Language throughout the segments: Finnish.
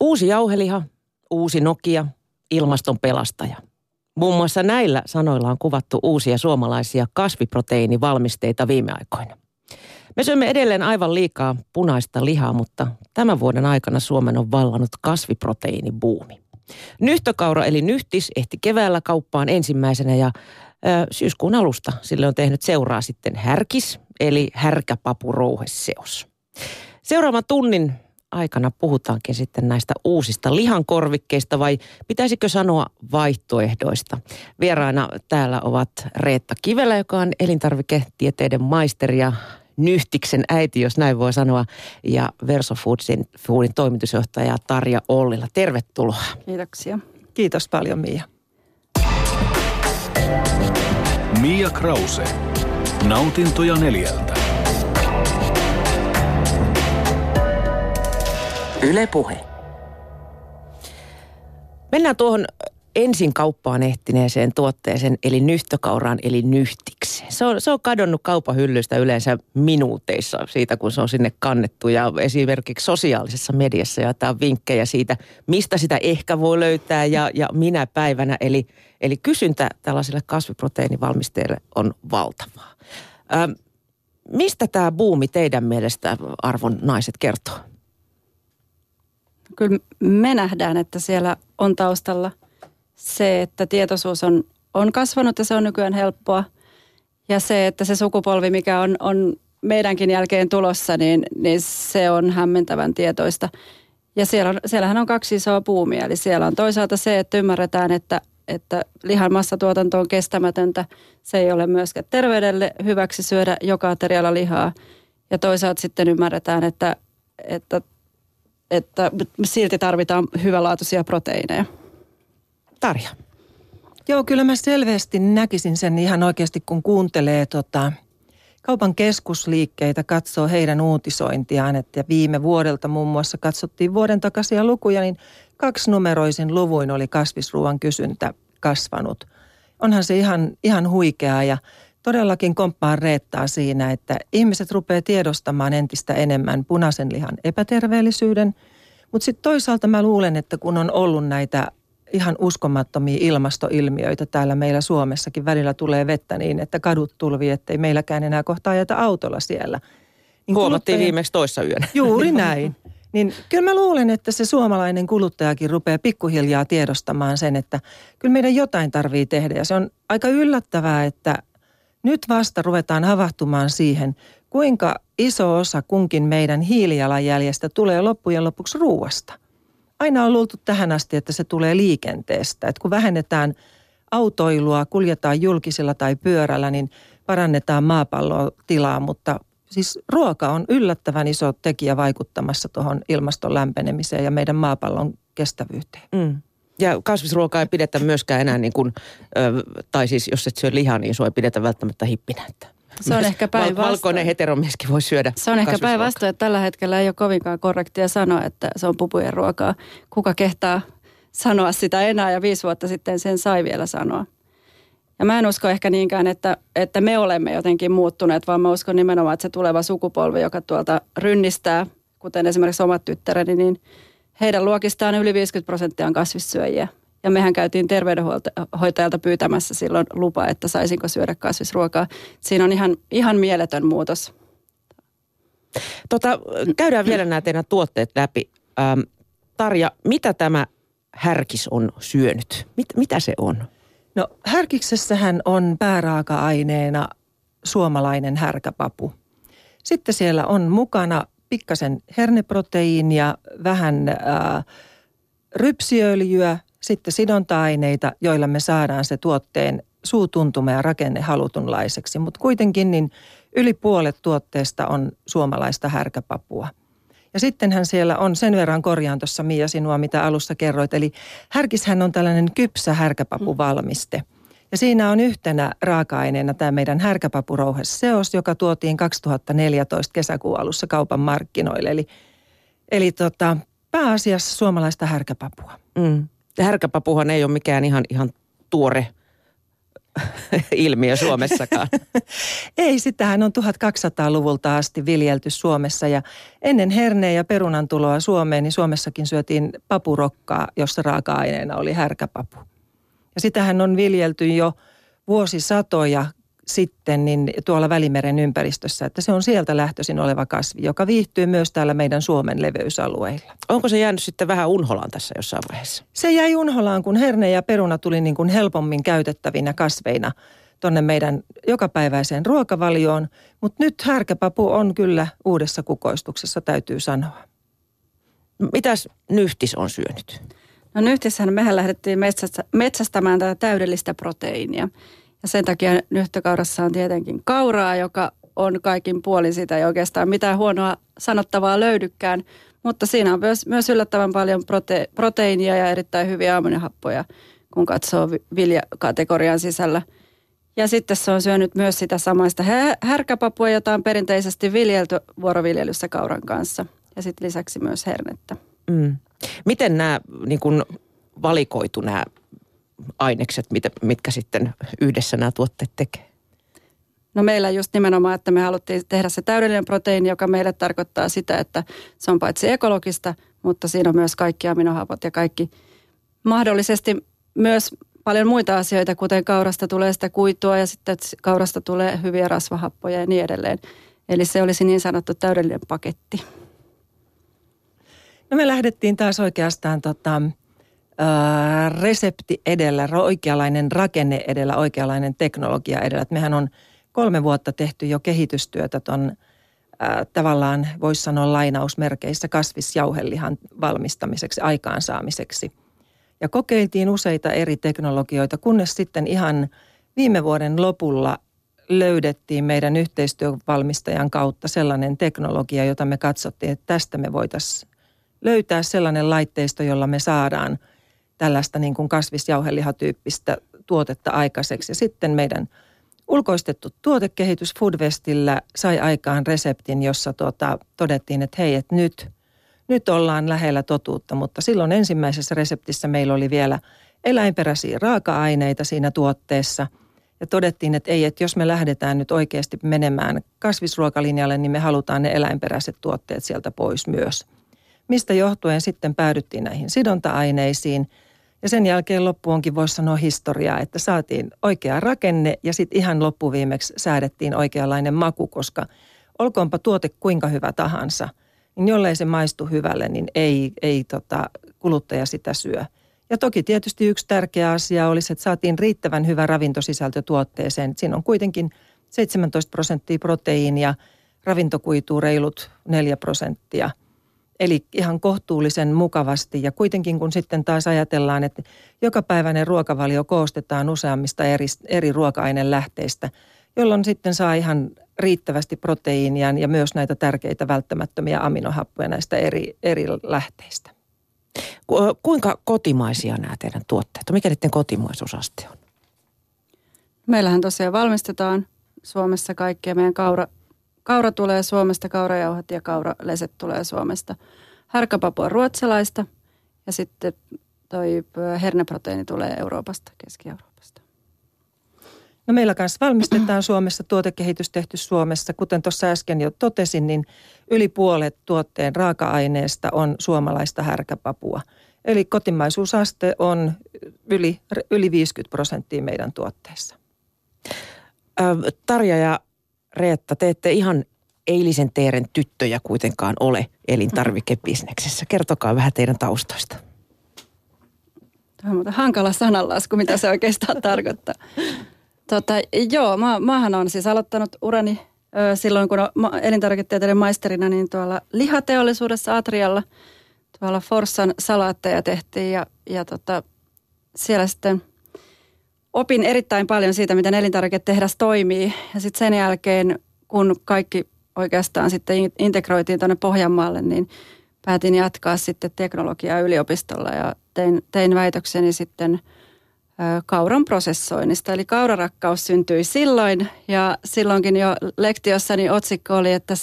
Uusi jauheliha, uusi Nokia, ilmaston pelastaja. Muun muassa näillä sanoilla on kuvattu uusia suomalaisia kasviproteiinivalmisteita viime aikoina. Me syömme edelleen aivan liikaa punaista lihaa, mutta tämän vuoden aikana Suomen on vallannut kasviproteiinibuumi. Nyhtökaura eli nyhtis ehti keväällä kauppaan ensimmäisenä ja ö, syyskuun alusta sille on tehnyt seuraa sitten härkis eli härkäpapurouheseos. Seuraavan tunnin aikana puhutaankin sitten näistä uusista lihankorvikkeista vai pitäisikö sanoa vaihtoehdoista. Vieraina täällä ovat Reetta Kivelä, joka on elintarviketieteiden maisteri ja Nyhtiksen äiti, jos näin voi sanoa, ja Verso Foodsin, Foodin toimitusjohtaja Tarja Ollila. Tervetuloa. Kiitoksia. Kiitos paljon Mia. Mia Krause. Nautintoja neljältä. Yle Puhe. Mennään tuohon ensin kauppaan ehtineeseen tuotteeseen, eli nyhtökauraan, eli nyhtikseen. Se on, se on kadonnut kaupahyllystä yleensä minuuteissa siitä, kun se on sinne kannettu. Ja esimerkiksi sosiaalisessa mediassa jaetaan vinkkejä siitä, mistä sitä ehkä voi löytää ja, ja minä päivänä. Eli, eli kysyntä tällaisille kasviproteiinivalmisteille on valtavaa. Ähm, mistä tämä buumi teidän mielestä, arvon naiset, kertoo? Kyllä me nähdään, että siellä on taustalla – se, että tietoisuus on, on kasvanut ja se on nykyään helppoa. Ja se, että se sukupolvi, mikä on, on meidänkin jälkeen tulossa, niin, niin se on hämmentävän tietoista. Ja siellä on, siellähän on kaksi isoa puumia. Eli siellä on toisaalta se, että ymmärretään, että, että lihan massatuotanto on kestämätöntä. Se ei ole myöskään terveydelle hyväksi syödä joka aterialla lihaa. Ja toisaalta sitten ymmärretään, että, että, että silti tarvitaan hyvälaatuisia proteiineja. Tarja. Joo, kyllä mä selvästi näkisin sen ihan oikeasti, kun kuuntelee tota, kaupan keskusliikkeitä, katsoo heidän uutisointiaan, että viime vuodelta muun muassa katsottiin vuoden takaisia lukuja, niin kaksinumeroisin luvuin oli kasvisruoan kysyntä kasvanut. Onhan se ihan, ihan huikeaa ja todellakin komppaan reettaa siinä, että ihmiset rupeaa tiedostamaan entistä enemmän punaisen lihan epäterveellisyyden. Mutta sitten toisaalta mä luulen, että kun on ollut näitä ihan uskomattomia ilmastoilmiöitä täällä meillä Suomessakin. Välillä tulee vettä niin, että kadut tulvii, ettei meilläkään enää kohta ajeta autolla siellä. Niin Huomattiin kuluttaja... viimeksi toissa yönä. Juuri näin. Niin kyllä mä luulen, että se suomalainen kuluttajakin rupeaa pikkuhiljaa tiedostamaan sen, että kyllä meidän jotain tarvii tehdä. Ja se on aika yllättävää, että nyt vasta ruvetaan havahtumaan siihen, kuinka iso osa kunkin meidän hiilijalanjäljestä tulee loppujen lopuksi ruuasta – aina on luultu tähän asti, että se tulee liikenteestä. Että kun vähennetään autoilua, kuljetaan julkisella tai pyörällä, niin parannetaan maapallon tilaa, mutta siis ruoka on yllättävän iso tekijä vaikuttamassa tuohon ilmaston lämpenemiseen ja meidän maapallon kestävyyteen. Mm. Ja kasvisruokaa ei pidetä myöskään enää niin kuin, tai siis jos et syö lihaa, niin sua ei pidetä välttämättä hippinä. Että se on ehkä päinvastoin. Valkoinen heteromieskin voi syödä Se on ehkä päinvastoin, että tällä hetkellä ei ole kovinkaan korrektia sanoa, että se on pupujen ruokaa. Kuka kehtaa sanoa sitä enää ja viisi vuotta sitten sen sai vielä sanoa. Ja mä en usko ehkä niinkään, että, että me olemme jotenkin muuttuneet, vaan mä uskon nimenomaan, että se tuleva sukupolvi, joka tuolta rynnistää, kuten esimerkiksi omat tyttäreni, niin heidän luokistaan yli 50 prosenttia on kasvissyöjiä. Ja mehän käytiin terveydenhoitajalta pyytämässä silloin lupa, että saisinko syödä kasvisruokaa. Siinä on ihan, ihan mieletön muutos. Tota, käydään vielä nämä teidän tuotteet läpi. Ähm, Tarja, mitä tämä härkis on syönyt? Mit, mitä se on? No härkiksessähän on pääraaka-aineena suomalainen härkäpapu. Sitten siellä on mukana pikkasen herneproteiinia, vähän äh, rypsiöljyä, sitten sidonta-aineita, joilla me saadaan se tuotteen suutuntuma ja rakenne halutunlaiseksi. Mutta kuitenkin niin yli puolet tuotteesta on suomalaista härkäpapua. Ja sittenhän siellä on, sen verran korjaan tuossa Mia sinua, mitä alussa kerroit. Eli härkishän on tällainen kypsä härkäpapuvalmiste. Ja siinä on yhtenä raaka-aineena tämä meidän härkäpapurouheseos, joka tuotiin 2014 kesäkuun alussa kaupan markkinoille. Eli, eli tota, pääasiassa suomalaista härkäpapua. Mm härkäpapuhan ei ole mikään ihan, ihan tuore ilmiö Suomessakaan. Ei, sitähän on 1200-luvulta asti viljelty Suomessa ja ennen herneen ja perunan tuloa Suomeen, niin Suomessakin syötiin papurokkaa, jossa raaka-aineena oli härkäpapu. Ja sitähän on viljelty jo vuosisatoja sitten niin tuolla Välimeren ympäristössä, että se on sieltä lähtöisin oleva kasvi, joka viihtyy myös täällä meidän Suomen leveysalueilla. Onko se jäänyt sitten vähän unholaan tässä jossain vaiheessa? Se jäi unholaan, kun herne ja peruna tuli niin kuin helpommin käytettävinä kasveina tuonne meidän jokapäiväiseen ruokavalioon. Mutta nyt härkäpapu on kyllä uudessa kukoistuksessa, täytyy sanoa. Mitäs nyhtis on syönyt? No nyhtissähän mehän lähdettiin metsästämään tätä täydellistä proteiinia. Ja sen takia nyhtökaurassa on tietenkin kauraa, joka on kaikin puolin sitä ei oikeastaan mitään huonoa sanottavaa löydykään. Mutta siinä on myös, myös yllättävän paljon prote, proteiinia ja erittäin hyviä ammonihappoja, kun katsoo viljakategorian sisällä. Ja sitten se on syönyt myös sitä samaista härkäpapua, jota on perinteisesti viljelty vuoroviljelyssä kauran kanssa. Ja sitten lisäksi myös hernettä. Mm. Miten nämä niin kun valikoitu nämä ainekset, mitkä sitten yhdessä nämä tuotteet tekee? No meillä just nimenomaan, että me haluttiin tehdä se täydellinen proteiini, joka meille tarkoittaa sitä, että se on paitsi ekologista, mutta siinä on myös kaikki aminohapot ja kaikki mahdollisesti myös paljon muita asioita, kuten kaurasta tulee sitä kuitua ja sitten kaurasta tulee hyviä rasvahappoja ja niin edelleen. Eli se olisi niin sanottu täydellinen paketti. No me lähdettiin taas oikeastaan tota, resepti edellä, oikeanlainen rakenne edellä, oikeanlainen teknologia edellä. Et mehän on kolme vuotta tehty jo kehitystyötä tuon tavallaan, voisi sanoa lainausmerkeissä, kasvisjauhelihan valmistamiseksi, aikaansaamiseksi. Ja kokeiltiin useita eri teknologioita, kunnes sitten ihan viime vuoden lopulla löydettiin meidän yhteistyövalmistajan kautta sellainen teknologia, jota me katsottiin, että tästä me voitaisiin löytää sellainen laitteisto, jolla me saadaan – tällaista niin kuin kasvisjauhelihatyyppistä tuotetta aikaiseksi. Ja sitten meidän ulkoistettu tuotekehitys Foodvestillä sai aikaan reseptin, jossa tuota, todettiin, että hei, että nyt, nyt ollaan lähellä totuutta. Mutta silloin ensimmäisessä reseptissä meillä oli vielä eläinperäisiä raaka-aineita siinä tuotteessa. Ja todettiin, että ei, että jos me lähdetään nyt oikeasti menemään kasvisruokalinjalle, niin me halutaan ne eläinperäiset tuotteet sieltä pois myös. Mistä johtuen sitten päädyttiin näihin sidonta-aineisiin – ja sen jälkeen loppu onkin, voisi sanoa, historiaa, että saatiin oikea rakenne ja sitten ihan loppuviimeksi säädettiin oikeanlainen maku, koska olkoonpa tuote kuinka hyvä tahansa, niin jollei se maistu hyvälle, niin ei, ei tota, kuluttaja sitä syö. Ja toki tietysti yksi tärkeä asia olisi, että saatiin riittävän hyvä ravintosisältö tuotteeseen. Siinä on kuitenkin 17 prosenttia proteiinia, ravintokuituu reilut 4 prosenttia – Eli ihan kohtuullisen mukavasti ja kuitenkin kun sitten taas ajatellaan, että jokapäiväinen ruokavalio koostetaan useammista eri, eri ruoka-ainelähteistä, jolloin sitten saa ihan riittävästi proteiinia ja myös näitä tärkeitä välttämättömiä aminohappoja näistä eri, eri lähteistä. Kuinka kotimaisia nämä teidän tuotteet on? Mikä niiden kotimaisuusaste on? Meillähän tosiaan valmistetaan Suomessa kaikkea. Meidän kaura, Kaura tulee Suomesta, kaurajauhat ja kauraleset tulee Suomesta. Härkäpapu on ruotsalaista ja sitten toi herneproteiini tulee Euroopasta, Keski-Euroopasta. No meillä kanssa valmistetaan Suomessa, tuotekehitys tehty Suomessa. Kuten tuossa äsken jo totesin, niin yli puolet tuotteen raaka-aineesta on suomalaista härkäpapua. Eli kotimaisuusaste on yli, yli 50 prosenttia meidän tuotteessa. Tarja ja Reetta, te ette ihan eilisen teeren tyttöjä kuitenkaan ole elintarvikebisneksessä. Kertokaa vähän teidän taustoista. Tämä on hankala sananlasku, mitä se oikeastaan tarkoittaa. Tota, joo, mä, maahan on siis aloittanut urani ö, silloin, kun elintarviketieteiden maisterina, niin tuolla lihateollisuudessa Atrialla, tuolla Forssan salaatteja tehtiin ja, ja tota, siellä sitten opin erittäin paljon siitä, miten elintarviketehdas toimii. Ja sitten sen jälkeen, kun kaikki oikeastaan sitten integroitiin tuonne Pohjanmaalle, niin päätin jatkaa sitten teknologiaa yliopistolla ja tein, tein väitökseni sitten kauran prosessoinnista. Eli kaurarakkaus syntyi silloin ja silloinkin jo lektiossani otsikko oli, että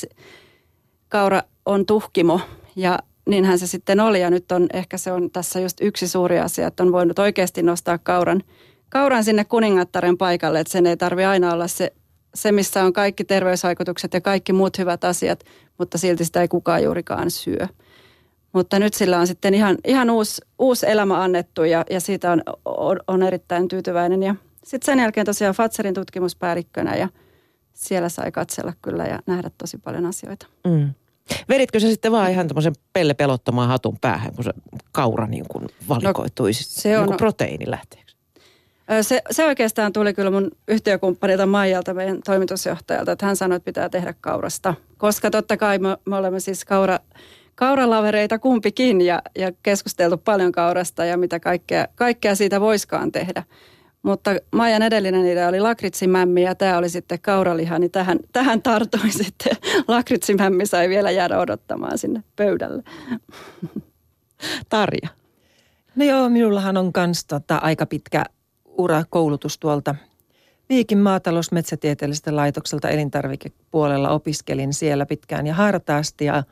kaura on tuhkimo ja niinhän se sitten oli ja nyt on ehkä se on tässä just yksi suuri asia, että on voinut oikeasti nostaa kauran kauran sinne kuningattaren paikalle, että sen ei tarvi aina olla se, se, missä on kaikki terveysvaikutukset ja kaikki muut hyvät asiat, mutta silti sitä ei kukaan juurikaan syö. Mutta nyt sillä on sitten ihan, ihan uusi, uusi elämä annettu ja, ja siitä on, on, on erittäin tyytyväinen. Ja sitten sen jälkeen tosiaan Fatserin tutkimuspäällikkönä ja siellä sai katsella kyllä ja nähdä tosi paljon asioita. Mm. Veditkö se sitten vaan ihan tämmöisen pelle pelottomaan hatun päähän, kun se kaura niin kuin valikoitui no, se niin on, niin proteiinilähteeksi? Se, se oikeastaan tuli kyllä mun yhtiökumppanilta Maijalta, meidän toimitusjohtajalta, että hän sanoi, että pitää tehdä kaurasta. Koska totta kai me, me olemme siis kaura, kauralavereita kumpikin ja, ja keskusteltu paljon kaurasta ja mitä kaikkea, kaikkea siitä voiskaan tehdä. Mutta Maijan edellinen idea oli lakritsmämmi ja tämä oli sitten kauraliha, niin tähän, tähän tartui sitten. Lakritsmämmi sai vielä jäädä odottamaan sinne pöydälle. Tarja. No joo, minullahan on myös tota, aika pitkä ura koulutus tuolta Viikin maatalousmetsätieteellisestä laitokselta elintarvikepuolella opiskelin siellä pitkään ja hartaasti ja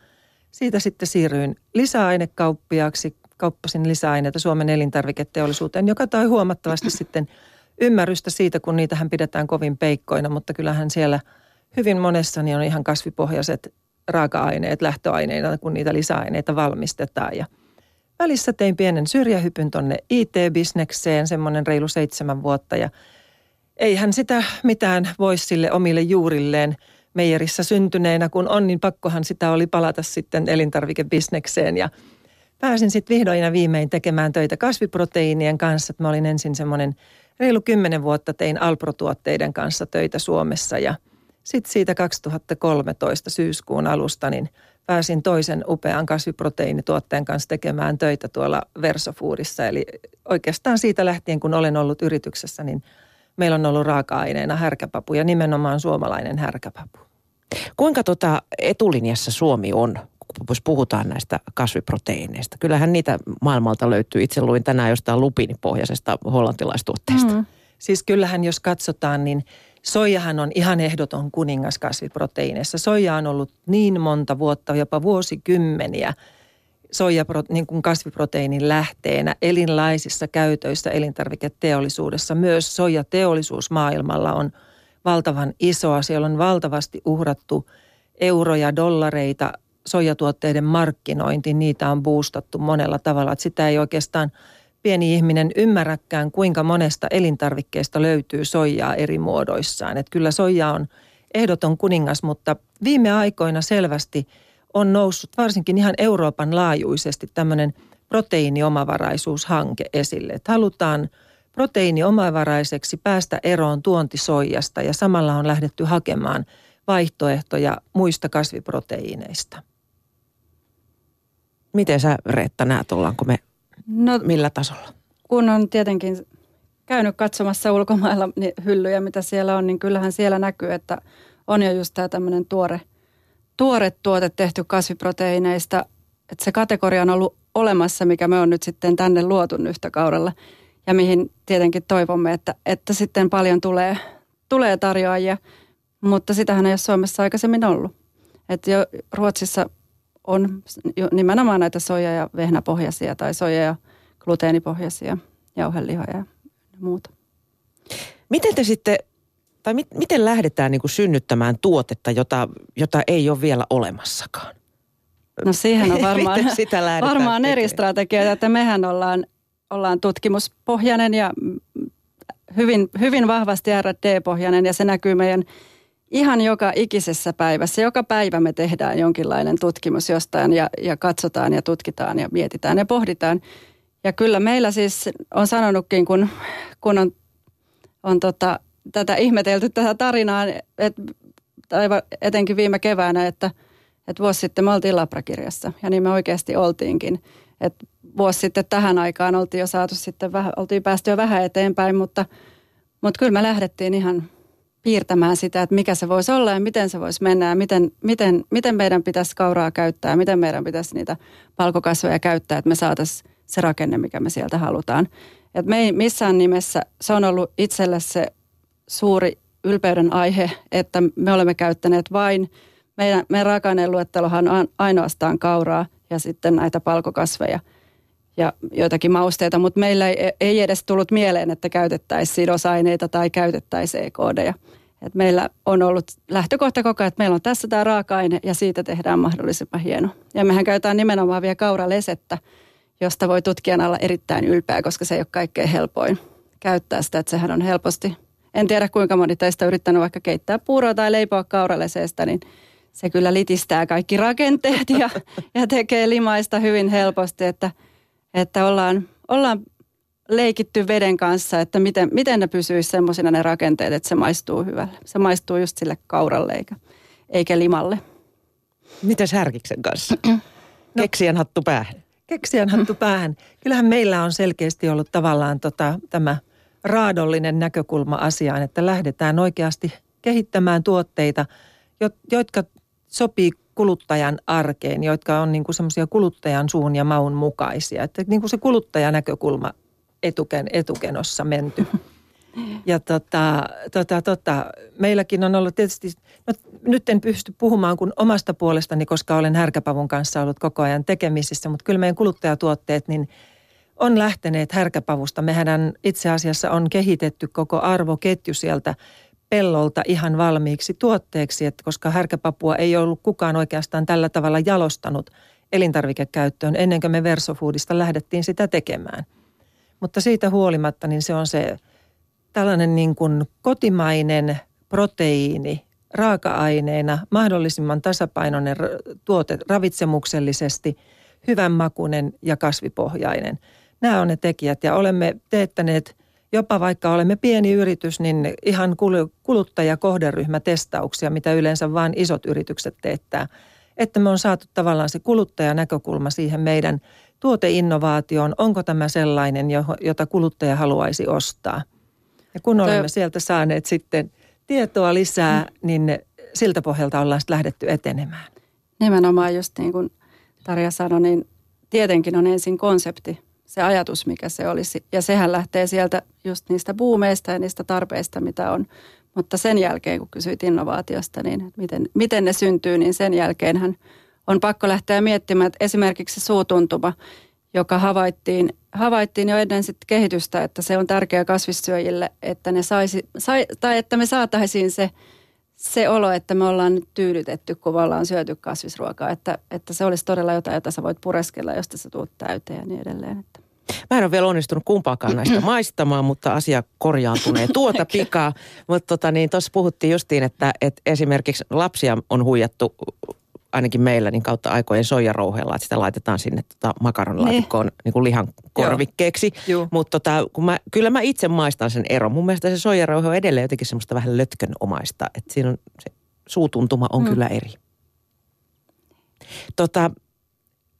siitä sitten siirryin lisäainekauppiaaksi kauppasin lisäaineita Suomen elintarviketeollisuuteen, joka toi huomattavasti sitten ymmärrystä siitä, kun niitähän pidetään kovin peikkoina, mutta kyllähän siellä hyvin monessa niin on ihan kasvipohjaiset raaka-aineet lähtöaineina, kun niitä lisäaineita valmistetaan. Ja välissä tein pienen syrjähypyn tonne IT-bisnekseen, semmoinen reilu seitsemän vuotta ja eihän sitä mitään voi sille omille juurilleen meijerissä syntyneenä, kun on, niin pakkohan sitä oli palata sitten elintarvikebisnekseen ja – pääsin sitten vihdoin ja viimein tekemään töitä kasviproteiinien kanssa. Mä olin ensin semmoinen reilu kymmenen vuotta tein Alpro-tuotteiden kanssa töitä Suomessa ja sitten siitä 2013 syyskuun alusta niin pääsin toisen upean kasviproteiinituotteen kanssa tekemään töitä tuolla Versofoodissa. Eli oikeastaan siitä lähtien, kun olen ollut yrityksessä, niin meillä on ollut raaka-aineena härkäpapu ja nimenomaan suomalainen härkäpapu. Kuinka tota etulinjassa Suomi on jos puhutaan näistä kasviproteiineista. Kyllähän niitä maailmalta löytyy. Itse luin tänään jostain lupiinipohjaisesta hollantilaistuotteesta. Mm. Siis kyllähän jos katsotaan, niin soijahan on ihan ehdoton kuningas kasviproteiineissa. Soija on ollut niin monta vuotta, jopa vuosikymmeniä soija niin kuin kasviproteiinin lähteenä elinlaisissa käytöissä elintarviketeollisuudessa. Myös soijateollisuus maailmalla on valtavan isoa. Siellä on valtavasti uhrattu euroja, dollareita soijatuotteiden markkinointi, niitä on boostattu monella tavalla. Että sitä ei oikeastaan pieni ihminen ymmärräkään, kuinka monesta elintarvikkeesta löytyy soijaa eri muodoissaan. Että kyllä soija on ehdoton kuningas, mutta viime aikoina selvästi on noussut varsinkin ihan Euroopan laajuisesti tämmöinen proteiiniomavaraisuushanke esille. Että halutaan proteiiniomavaraiseksi päästä eroon tuontisoijasta ja samalla on lähdetty hakemaan vaihtoehtoja muista kasviproteiineista. Miten sä Reetta näet, ollaanko me no, millä tasolla? Kun on tietenkin käynyt katsomassa ulkomailla niin hyllyjä, mitä siellä on, niin kyllähän siellä näkyy, että on jo just tämä tämmöinen tuore, tuore tuote tehty kasviproteiineista. Että se kategoria on ollut olemassa, mikä me on nyt sitten tänne luotu yhtä kaudella. Ja mihin tietenkin toivomme, että, että sitten paljon tulee, tulee tarjoajia. Mutta sitähän ei ole Suomessa aikaisemmin ollut. Että jo Ruotsissa on nimenomaan näitä soja- ja vehnäpohjaisia tai soja- ja gluteenipohjaisia jauhelihoja ja muuta. Miten te sitten, tai mit, miten lähdetään niin kuin synnyttämään tuotetta, jota, jota ei ole vielä olemassakaan? No siihen on varmaan, sitä varmaan eri strategioita, että mehän ollaan, ollaan tutkimuspohjainen ja hyvin, hyvin vahvasti R&D-pohjainen ja se näkyy meidän ihan joka ikisessä päivässä. Joka päivä me tehdään jonkinlainen tutkimus jostain ja, ja katsotaan ja tutkitaan ja mietitään ja pohditaan. Ja kyllä meillä siis on sanonutkin, kun, kun on, on tota, tätä ihmetelty tätä tarinaa, et, tai etenkin viime keväänä, että, että vuosi sitten me oltiin Labrakirjassa ja niin me oikeasti oltiinkin. Et vuosi sitten tähän aikaan oltiin jo saatu sitten, vähän, oltiin päästy jo vähän eteenpäin, mutta, mutta kyllä me lähdettiin ihan piirtämään sitä, että mikä se voisi olla ja miten se voisi mennä ja miten, miten, miten meidän pitäisi kauraa käyttää ja miten meidän pitäisi niitä palkokasveja käyttää, että me saataisiin se rakenne, mikä me sieltä halutaan. Et me ei missään nimessä, se on ollut itselle se suuri ylpeyden aihe, että me olemme käyttäneet vain, meidän, meidän raaka luettelohan on ainoastaan kauraa ja sitten näitä palkokasveja. Ja joitakin mausteita, mutta meillä ei, edes tullut mieleen, että käytettäisiin sidosaineita tai käytettäisiin e-koodeja. Et meillä on ollut lähtökohta koko ajan, että meillä on tässä tämä raaka-aine ja siitä tehdään mahdollisimman hieno. Ja mehän käytetään nimenomaan vielä kauralesettä, josta voi tutkijan alla erittäin ylpeä, koska se ei ole kaikkein helpoin käyttää sitä, että sehän on helposti. En tiedä kuinka moni teistä on yrittänyt vaikka keittää puuroa tai leipoa kauraleseestä, niin se kyllä litistää kaikki rakenteet ja, ja tekee limaista hyvin helposti, että, että ollaan, ollaan leikitty veden kanssa, että miten, miten ne pysyisi semmoisina ne rakenteet, että se maistuu hyvälle. Se maistuu just sille kauralle eikä, eikä limalle. Miten Härkiksen kanssa? no. Keksijän hattu päähän. Keksijän hattu päähän. Kyllähän meillä on selkeästi ollut tavallaan tota, tämä raadollinen näkökulma asiaan, että lähdetään oikeasti kehittämään tuotteita, jotka sopii kuluttajan arkeen, jotka on niin semmoisia kuluttajan suun ja maun mukaisia. Että niin kuin se kuluttajanäkökulma etuken, etukenossa menty. Ja tota, tota, tota, meilläkin on ollut tietysti, no, nyt en pysty puhumaan kuin omasta puolestani, koska olen härkäpavun kanssa ollut koko ajan tekemisissä, mutta kyllä meidän kuluttajatuotteet niin on lähteneet härkäpavusta. Mehän itse asiassa on kehitetty koko arvoketju sieltä pellolta ihan valmiiksi tuotteeksi, että koska härkäpapua ei ollut kukaan oikeastaan tällä tavalla jalostanut elintarvikekäyttöön ennen kuin me Versofoodista lähdettiin sitä tekemään – mutta siitä huolimatta niin se on se tällainen niin kuin kotimainen proteiini raaka-aineena mahdollisimman tasapainoinen tuote ravitsemuksellisesti, hyvän makunen ja kasvipohjainen. Nämä on ne tekijät ja olemme teettäneet jopa vaikka olemme pieni yritys, niin ihan kuluttajakohderyhmätestauksia, mitä yleensä vain isot yritykset teettää. Että me on saatu tavallaan se kuluttajanäkökulma siihen meidän tuoteinnovaatioon, onko tämä sellainen, jota kuluttaja haluaisi ostaa. Ja kun olemme sieltä saaneet sitten tietoa lisää, mm. niin siltä pohjalta ollaan sitten lähdetty etenemään. Nimenomaan just niin kuin Tarja sanoi, niin tietenkin on ensin konsepti, se ajatus, mikä se olisi. Ja sehän lähtee sieltä just niistä buumeista ja niistä tarpeista, mitä on. Mutta sen jälkeen, kun kysyit innovaatiosta, niin miten, miten ne syntyy, niin sen jälkeenhän – on pakko lähteä miettimään, että esimerkiksi se suutuntuma, joka havaittiin, havaittiin jo ennen sit kehitystä, että se on tärkeä kasvissyöjille, että, ne saisi, sai, tai että me saataisiin se, se olo, että me ollaan nyt tyydytetty, kun me ollaan syöty kasvisruokaa, että, että se olisi todella jotain, jota sä voit pureskella, josta sä tuut täyteen ja niin edelleen. Että. Mä en ole vielä onnistunut kumpaakaan näistä maistamaan, mutta asia korjaantunee tuota pikaa. Mutta tota, niin tuossa puhuttiin justiin, että, että esimerkiksi lapsia on huijattu ainakin meillä niin kautta aikojen soijarouheella, että sitä laitetaan sinne tota makaronilaatikkoon niin. niin kuin lihan korvikkeeksi. Mutta tota, kun mä, kyllä mä itse maistan sen eron. Mun mielestä se soijarouhe on edelleen jotenkin semmoista vähän lötkönomaista. Että siinä on se suutuntuma on mm. kyllä eri. Tota,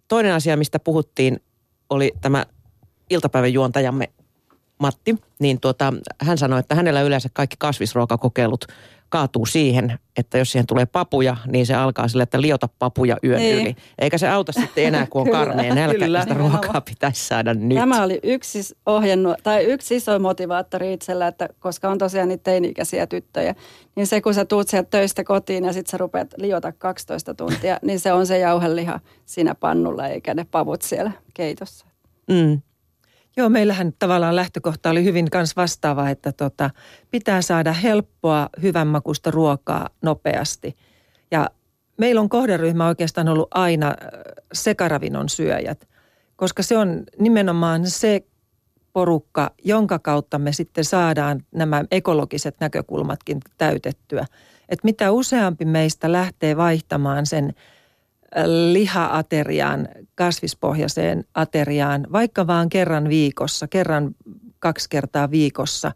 toinen asia, mistä puhuttiin, oli tämä iltapäivän juontajamme Matti, niin tuota, hän sanoi, että hänellä yleensä kaikki kasvisruokakokeilut kaatuu siihen, että jos siihen tulee papuja, niin se alkaa sille, että liota papuja yön Ei. yli. Eikä se auta sitten enää, kun on karmeen nälkä, kyllä. sitä ruokaa pitäisi saada nyt. Tämä oli yksi ohjennu, tai yksi iso motivaattori itsellä, että koska on tosiaan niitä teini-ikäisiä tyttöjä, niin se kun sä tuut sieltä töistä kotiin ja sitten sä rupeat liota 12 tuntia, niin se on se jauheliha siinä pannulla eikä ne pavut siellä keitossa. Mm. Joo, meillähän tavallaan lähtökohta oli hyvin kans vastaava, että tota, pitää saada helppoa, hyvänmakuista ruokaa nopeasti. Ja meillä on kohderyhmä oikeastaan ollut aina äh, sekaravinnon syöjät, koska se on nimenomaan se porukka, jonka kautta me sitten saadaan nämä ekologiset näkökulmatkin täytettyä. Että mitä useampi meistä lähtee vaihtamaan sen – liha-ateriaan, kasvispohjaiseen ateriaan, vaikka vaan kerran viikossa, kerran kaksi kertaa viikossa,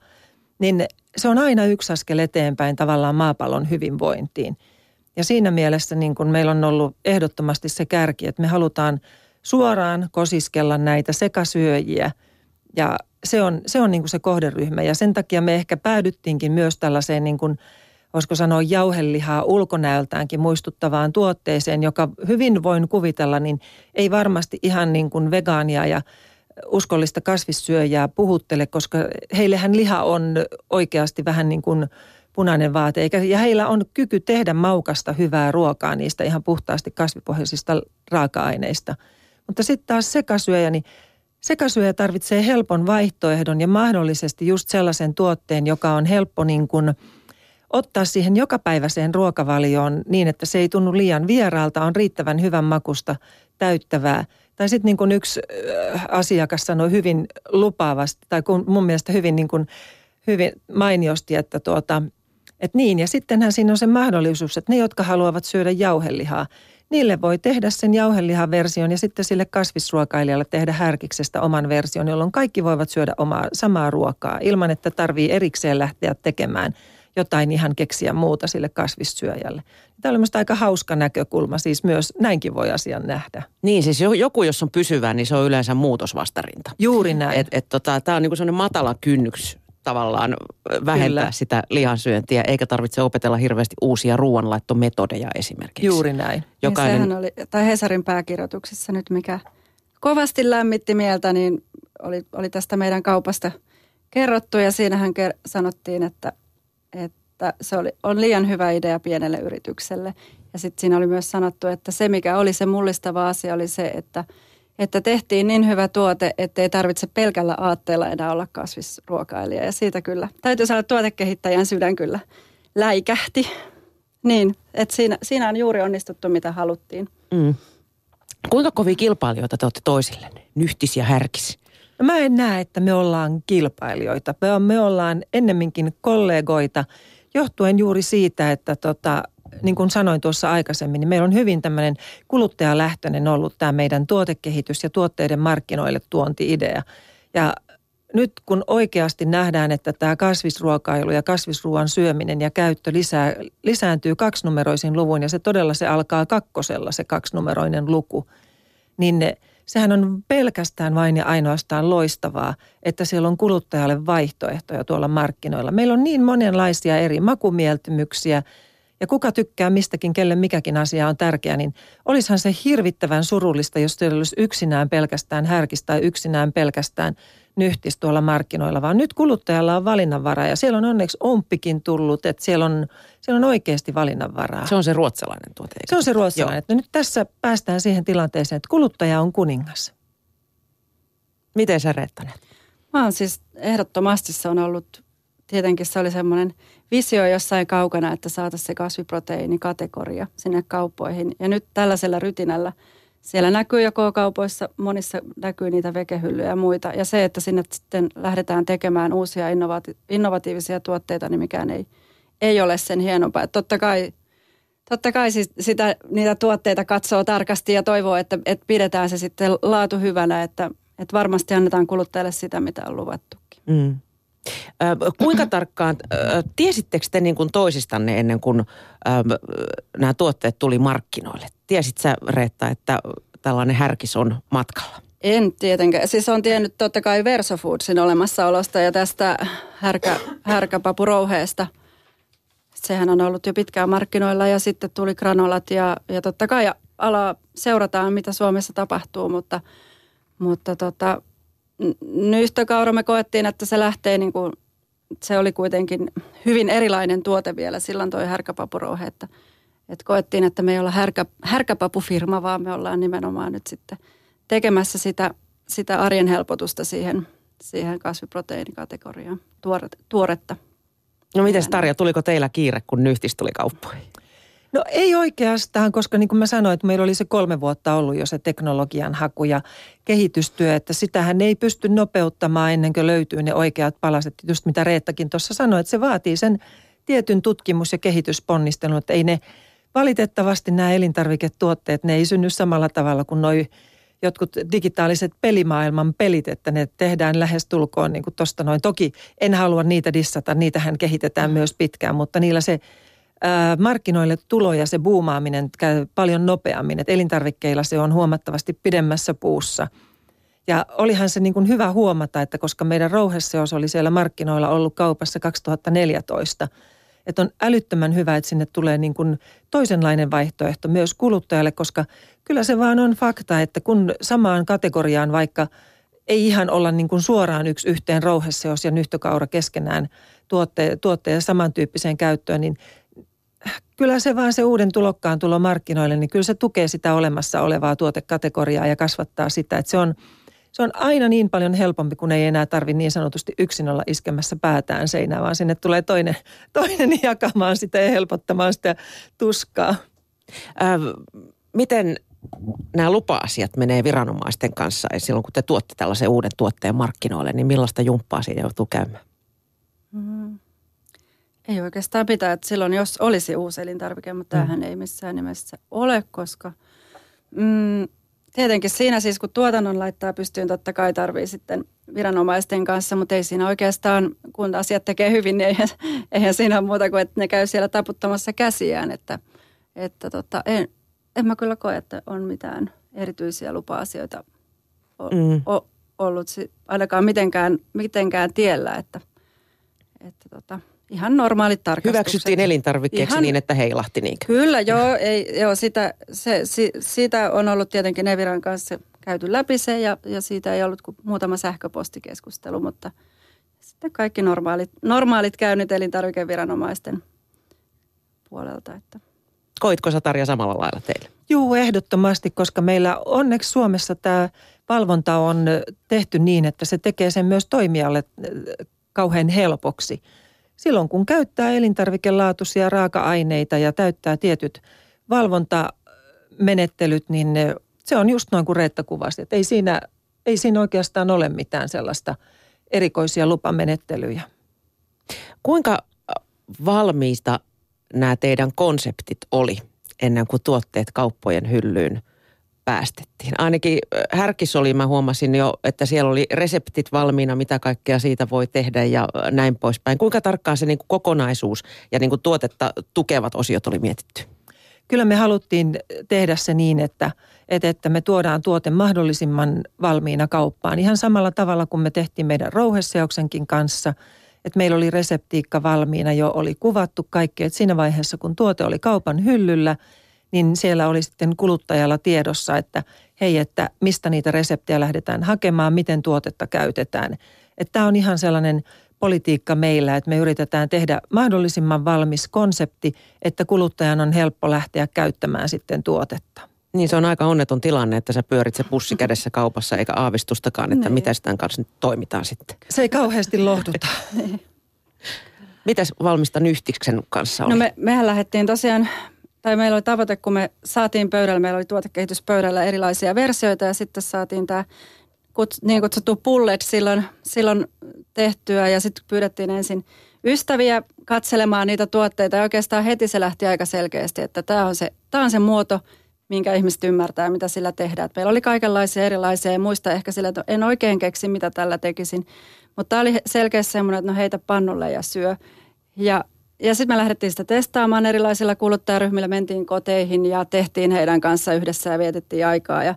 niin se on aina yksi askel eteenpäin tavallaan maapallon hyvinvointiin. Ja siinä mielessä niin kun meillä on ollut ehdottomasti se kärki, että me halutaan suoraan kosiskella näitä sekasyöjiä ja se on, se on niin kuin se kohderyhmä ja sen takia me ehkä päädyttiinkin myös tällaiseen niin kuin – voisiko sanoa jauhelihaa ulkonäöltäänkin muistuttavaan tuotteeseen, joka hyvin voin kuvitella, niin ei varmasti ihan niin kuin vegaania ja uskollista kasvissyöjää puhuttele, koska heillehän liha on oikeasti vähän niin kuin punainen vaate. Eikä, ja heillä on kyky tehdä maukasta hyvää ruokaa niistä ihan puhtaasti kasvipohjaisista raaka-aineista. Mutta sitten taas sekasyöjä, niin Sekasyöjä tarvitsee helpon vaihtoehdon ja mahdollisesti just sellaisen tuotteen, joka on helppo niin kuin ottaa siihen jokapäiväiseen ruokavalioon niin, että se ei tunnu liian vieraalta, on riittävän hyvän makusta täyttävää. Tai sitten niin kuin yksi äh, asiakas sanoi hyvin lupaavasti, tai kun mun mielestä hyvin, niin kuin, hyvin mainiosti, että tuota, että niin, ja sittenhän siinä on se mahdollisuus, että ne, jotka haluavat syödä jauhelihaa, niille voi tehdä sen jauhelihaversion ja sitten sille kasvisruokailijalle tehdä härkiksestä oman version, jolloin kaikki voivat syödä omaa samaa ruokaa ilman, että tarvii erikseen lähteä tekemään jotain ihan keksiä muuta sille kasvissyöjälle. Tämä on aika hauska näkökulma, siis myös näinkin voi asian nähdä. Niin, siis joku, jos on pysyvä, niin se on yleensä muutosvastarinta. Juuri näin. Et, et tota, tämä on niin sellainen matala kynnyks tavallaan vähentää Kyllä. sitä lihansyöntiä, eikä tarvitse opetella hirveästi uusia ruoanlaittometodeja esimerkiksi. Juuri näin. Jokainen... Niin oli, tai Hesarin pääkirjoituksessa nyt, mikä kovasti lämmitti mieltä, niin oli, oli tästä meidän kaupasta kerrottu ja siinähän ker- sanottiin, että, että se oli, on liian hyvä idea pienelle yritykselle. Ja sitten siinä oli myös sanottu, että se mikä oli se mullistava asia oli se, että – että tehtiin niin hyvä tuote, että ei tarvitse pelkällä aatteella enää olla kasvisruokailija. Ja siitä kyllä, täytyy sanoa, että tuotekehittäjän sydän kyllä läikähti. Niin, että siinä, siinä on juuri onnistuttu, mitä haluttiin. Mm. Kuinka kovia kilpailijoita te olette toisille? Nyhtis ja härkis. No mä en näe, että me ollaan kilpailijoita. Me, ollaan ennemminkin kollegoita, johtuen juuri siitä, että tota, niin kuin sanoin tuossa aikaisemmin, niin meillä on hyvin tämmöinen kuluttajalähtöinen ollut tämä meidän tuotekehitys ja tuotteiden markkinoille tuonti-idea. Ja nyt kun oikeasti nähdään, että tämä kasvisruokailu ja kasvisruoan syöminen ja käyttö lisää, lisääntyy kaksinumeroisin luvun ja se todella se alkaa kakkosella se kaksinumeroinen luku, niin ne, sehän on pelkästään vain ja ainoastaan loistavaa, että siellä on kuluttajalle vaihtoehtoja tuolla markkinoilla. Meillä on niin monenlaisia eri makumieltymyksiä – ja kuka tykkää mistäkin, kelle mikäkin asia on tärkeä, niin olisihan se hirvittävän surullista, jos teillä olisi yksinään pelkästään härkis tai yksinään pelkästään nyhtis tuolla markkinoilla, vaan nyt kuluttajalla on valinnanvaraa ja siellä on onneksi omppikin tullut, että siellä on, siellä on oikeasti valinnanvaraa. Se on se ruotsalainen tuote. Se on se ruotsalainen. Että nyt tässä päästään siihen tilanteeseen, että kuluttaja on kuningas. Miten sä Reettanen? Mä oon siis ehdottomasti se on ollut, tietenkin se oli semmoinen – visio jossain kaukana, että saataisiin se kasviproteiinikategoria sinne kauppoihin. Ja nyt tällaisella rytinällä siellä näkyy joko kaupoissa, monissa näkyy niitä vekehyllyjä ja muita. Ja se, että sinne sitten lähdetään tekemään uusia innovati- innovatiivisia tuotteita, niin mikään ei, ei ole sen hienompaa. Että totta kai, totta kai siis sitä, niitä tuotteita katsoo tarkasti ja toivoo, että, että pidetään se sitten laatu hyvänä, että, että varmasti annetaan kuluttajalle sitä, mitä on luvattukin. Mm. Kuinka tarkkaan, tiesittekö te niin kuin toisistanne ennen kuin nämä tuotteet tuli markkinoille? Tiesit sä Reetta, että tällainen härkis on matkalla? En tietenkään. Siis on tiennyt totta kai Versofoodsin olemassaolosta ja tästä härkä, härkäpapurouheesta. Sehän on ollut jo pitkään markkinoilla ja sitten tuli granolat ja, ja totta kai ala seurataan, mitä Suomessa tapahtuu, mutta, mutta tota, nyhtökaura me koettiin, että se lähtee niin kuin, se oli kuitenkin hyvin erilainen tuote vielä silloin toi härkäpapurouhe, että, että koettiin, että me ei olla härkä, härkäpapufirma, vaan me ollaan nimenomaan nyt sitten tekemässä sitä, sitä arjen helpotusta siihen, siihen kasviproteiinikategoriaan, tuoretta. No miten Tarja, tuliko teillä kiire, kun nyhtis tuli kauppoihin? No ei oikeastaan, koska niin kuin mä sanoin, että meillä oli se kolme vuotta ollut jo se teknologian haku ja kehitystyö, että sitähän ei pysty nopeuttamaan ennen kuin löytyy ne oikeat palaset. Just mitä Reettakin tuossa sanoi, että se vaatii sen tietyn tutkimus- ja kehitysponnistelun, että ei ne valitettavasti nämä elintarviketuotteet, ne ei synny samalla tavalla kuin noi jotkut digitaaliset pelimaailman pelit, että ne tehdään lähes tulkoon niin kuin tuosta noin. Toki en halua niitä dissata, niitähän kehitetään myös pitkään, mutta niillä se – markkinoille tulo ja se buumaaminen käy paljon nopeammin. Et elintarvikkeilla se on huomattavasti pidemmässä puussa. Ja olihan se niin kuin hyvä huomata, että koska meidän rouheseos oli siellä markkinoilla ollut kaupassa 2014, että on älyttömän hyvä, että sinne tulee niin kuin toisenlainen vaihtoehto myös kuluttajalle, koska kyllä se vaan on fakta, että kun samaan kategoriaan vaikka ei ihan olla niin kuin suoraan yksi yhteen rouheseos ja nyhtökaura keskenään tuotteen, tuotteen samantyyppiseen käyttöön, niin kyllä se vaan se uuden tulokkaan tulo markkinoille, niin kyllä se tukee sitä olemassa olevaa tuotekategoriaa ja kasvattaa sitä, että se on, se on aina niin paljon helpompi, kun ei enää tarvi niin sanotusti yksin olla iskemässä päätään seinään, vaan sinne tulee toinen, toinen jakamaan sitä ja helpottamaan sitä tuskaa. Äh, miten nämä lupa-asiat menee viranomaisten kanssa ja silloin, kun te tuotte tällaisen uuden tuotteen markkinoille, niin millaista jumppaa siinä joutuu käymään? Mm. Ei oikeastaan pitää, että silloin jos olisi uusi elintarvike, mutta mm. tämähän ei missään nimessä ole, koska mm, tietenkin siinä siis kun tuotannon laittaa pystyyn, totta kai tarvii sitten viranomaisten kanssa, mutta ei siinä oikeastaan, kun asiat tekee hyvin, niin eihän, eihän siinä ole muuta kuin, että ne käy siellä taputtamassa käsiään, että, että tota, en, en mä kyllä koe, että on mitään erityisiä lupa-asioita o, mm. o, ollut ainakaan mitenkään, mitenkään tiellä, että, että tota, ihan normaalit tarkastukset. Hyväksyttiin elintarvikkeeksi ihan, niin, että heilahti niinkö? Kyllä, joo. Ei, joo sitä, se, si, siitä on ollut tietenkin Eviran kanssa käyty läpi se ja, ja siitä ei ollut kuin muutama sähköpostikeskustelu, mutta sitten kaikki normaalit, normaalit käynnit elintarvikeviranomaisten puolelta. Että. Koitko sä Tarja samalla lailla teille? Joo, ehdottomasti, koska meillä onneksi Suomessa tämä valvonta on tehty niin, että se tekee sen myös toimijalle kauhean helpoksi. Silloin kun käyttää elintarvikelaatuisia raaka-aineita ja täyttää tietyt valvontamenettelyt, niin se on just noin kuin Reetta kuvasi. Että ei, siinä, ei siinä oikeastaan ole mitään sellaista erikoisia lupamenettelyjä. Kuinka valmiista nämä teidän konseptit oli ennen kuin tuotteet kauppojen hyllyyn päästettiin. Ainakin Härkis oli, mä huomasin jo, että siellä oli reseptit valmiina, mitä kaikkea siitä voi tehdä ja näin poispäin. Kuinka tarkkaan se niin kuin kokonaisuus ja niin kuin tuotetta tukevat osiot oli mietitty? Kyllä me haluttiin tehdä se niin, että, että me tuodaan tuote mahdollisimman valmiina kauppaan. Ihan samalla tavalla kuin me tehtiin meidän rouheseoksenkin kanssa – että meillä oli reseptiikka valmiina jo, oli kuvattu kaikki, että siinä vaiheessa kun tuote oli kaupan hyllyllä, niin siellä oli sitten kuluttajalla tiedossa, että hei, että mistä niitä reseptejä lähdetään hakemaan, miten tuotetta käytetään. Että tämä on ihan sellainen politiikka meillä, että me yritetään tehdä mahdollisimman valmis konsepti, että kuluttajan on helppo lähteä käyttämään sitten tuotetta. Niin se on aika onneton tilanne, että sä pyörit se pussi kädessä kaupassa eikä aavistustakaan, että niin. mitä sitä kanssa nyt toimitaan sitten. Se ei kauheasti lohduta. Mitäs valmista Nyhtiksen kanssa oli? No me, mehän lähdettiin tosiaan, tai meillä oli tavoite, kun me saatiin pöydällä, meillä oli tuotekehityspöydällä erilaisia versioita ja sitten saatiin tämä niin kutsuttu pullet silloin, silloin tehtyä ja sitten pyydettiin ensin ystäviä katselemaan niitä tuotteita ja oikeastaan heti se lähti aika selkeästi, että tämä on se, tämä on se muoto, minkä ihmiset ymmärtää, mitä sillä tehdään. Et meillä oli kaikenlaisia erilaisia ja muista ehkä sillä, että en oikein keksi, mitä tällä tekisin. Mutta tämä oli selkeästi semmoinen, että no heitä pannulle ja syö. Ja, ja sitten me lähdettiin sitä testaamaan erilaisilla kuluttajaryhmillä, mentiin koteihin ja tehtiin heidän kanssa yhdessä ja vietettiin aikaa. Ja,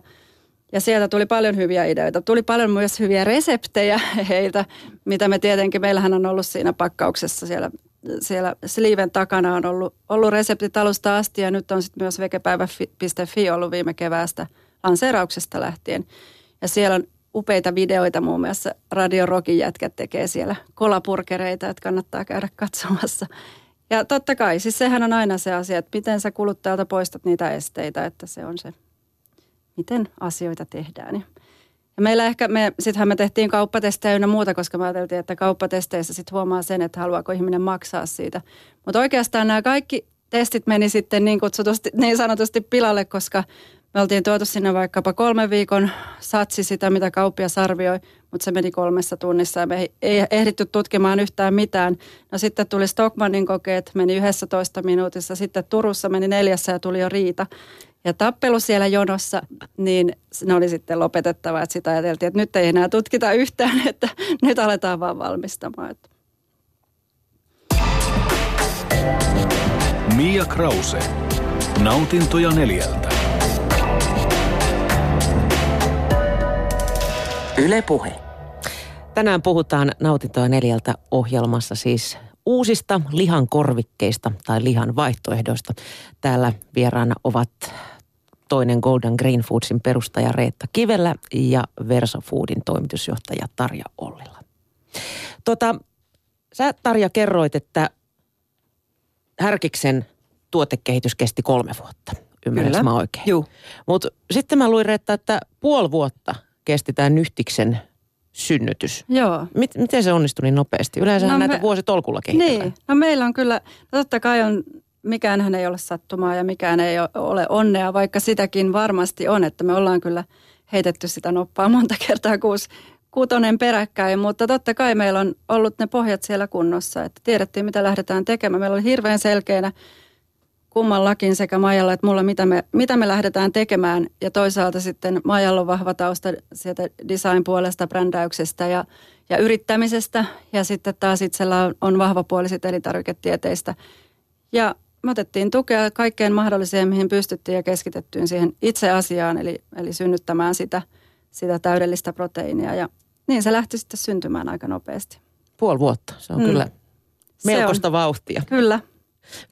ja sieltä tuli paljon hyviä ideoita. Tuli paljon myös hyviä reseptejä heiltä, mitä me tietenkin, meillähän on ollut siinä pakkauksessa siellä siellä Sliven takana on ollut, ollut reseptit alusta asti ja nyt on sitten myös vegepäivä.fi ollut viime keväästä lanseerauksesta lähtien. Ja siellä on upeita videoita muun muassa Radio Rockin jätkät tekee siellä kolapurkereita, että kannattaa käydä katsomassa. Ja totta kai, siis sehän on aina se asia, että miten sä kuluttajalta poistat niitä esteitä, että se on se, miten asioita tehdään. Ja meillä ehkä, me, sittenhän me tehtiin kauppatestejä ynnä muuta, koska me ajateltiin, että kauppatesteissä sitten huomaa sen, että haluaako ihminen maksaa siitä. Mutta oikeastaan nämä kaikki testit meni sitten niin, kutsutusti, niin sanotusti pilalle, koska me oltiin tuotu sinne vaikkapa kolmen viikon satsi sitä, mitä kauppias arvioi, mutta se meni kolmessa tunnissa ja me ei ehditty tutkimaan yhtään mitään. No sitten tuli Stockmannin kokeet, meni 11 minuutissa, sitten Turussa meni neljässä ja tuli jo riita. Ja tappelu siellä jonossa, niin ne oli sitten lopetettava, että sitä ajateltiin, että nyt ei enää tutkita yhtään, että nyt aletaan vaan valmistamaan. Mia Krause. Nautintoja neljältä. Yle Puhe. Tänään puhutaan Nautintoja neljältä ohjelmassa siis uusista lihan korvikkeista tai lihan vaihtoehdoista. Täällä vieraana ovat toinen Golden Green Foodsin perustaja Reetta Kivellä ja Verso Foodin toimitusjohtaja Tarja Ollila. Tota, sä Tarja kerroit, että Härkiksen tuotekehitys kesti kolme vuotta. Ymmärrätkö mä oikein? Joo. Mutta sitten mä luin Reetta, että puoli vuotta kesti tämä Nyhtiksen synnytys. Joo. Mit, miten se onnistui niin nopeasti? Yleensä No näitä me- vuositolkulla kehitellään. Niin, no meillä on kyllä, no totta kai on, mikään ei ole sattumaa ja mikään ei ole onnea, vaikka sitäkin varmasti on, että me ollaan kyllä heitetty sitä noppaa monta kertaa kuusi, kuutonen peräkkäin, mutta totta kai meillä on ollut ne pohjat siellä kunnossa, että tiedettiin mitä lähdetään tekemään. Meillä oli hirveän selkeänä kummallakin sekä Maijalla että mulla, mitä me, mitä me lähdetään tekemään. Ja toisaalta sitten Maijalla on vahva tausta sieltä design-puolesta, brändäyksestä ja, ja yrittämisestä. Ja sitten taas itsellä on, on vahva puoli sitten elintarviketieteistä. Ja me otettiin tukea kaikkeen mahdolliseen, mihin pystyttiin ja keskitettyyn siihen itse asiaan, eli, eli synnyttämään sitä, sitä täydellistä proteiinia. Ja niin se lähti sitten syntymään aika nopeasti. Puoli vuotta. Se on Mm. kyllä melkoista vauhtia. Kyllä.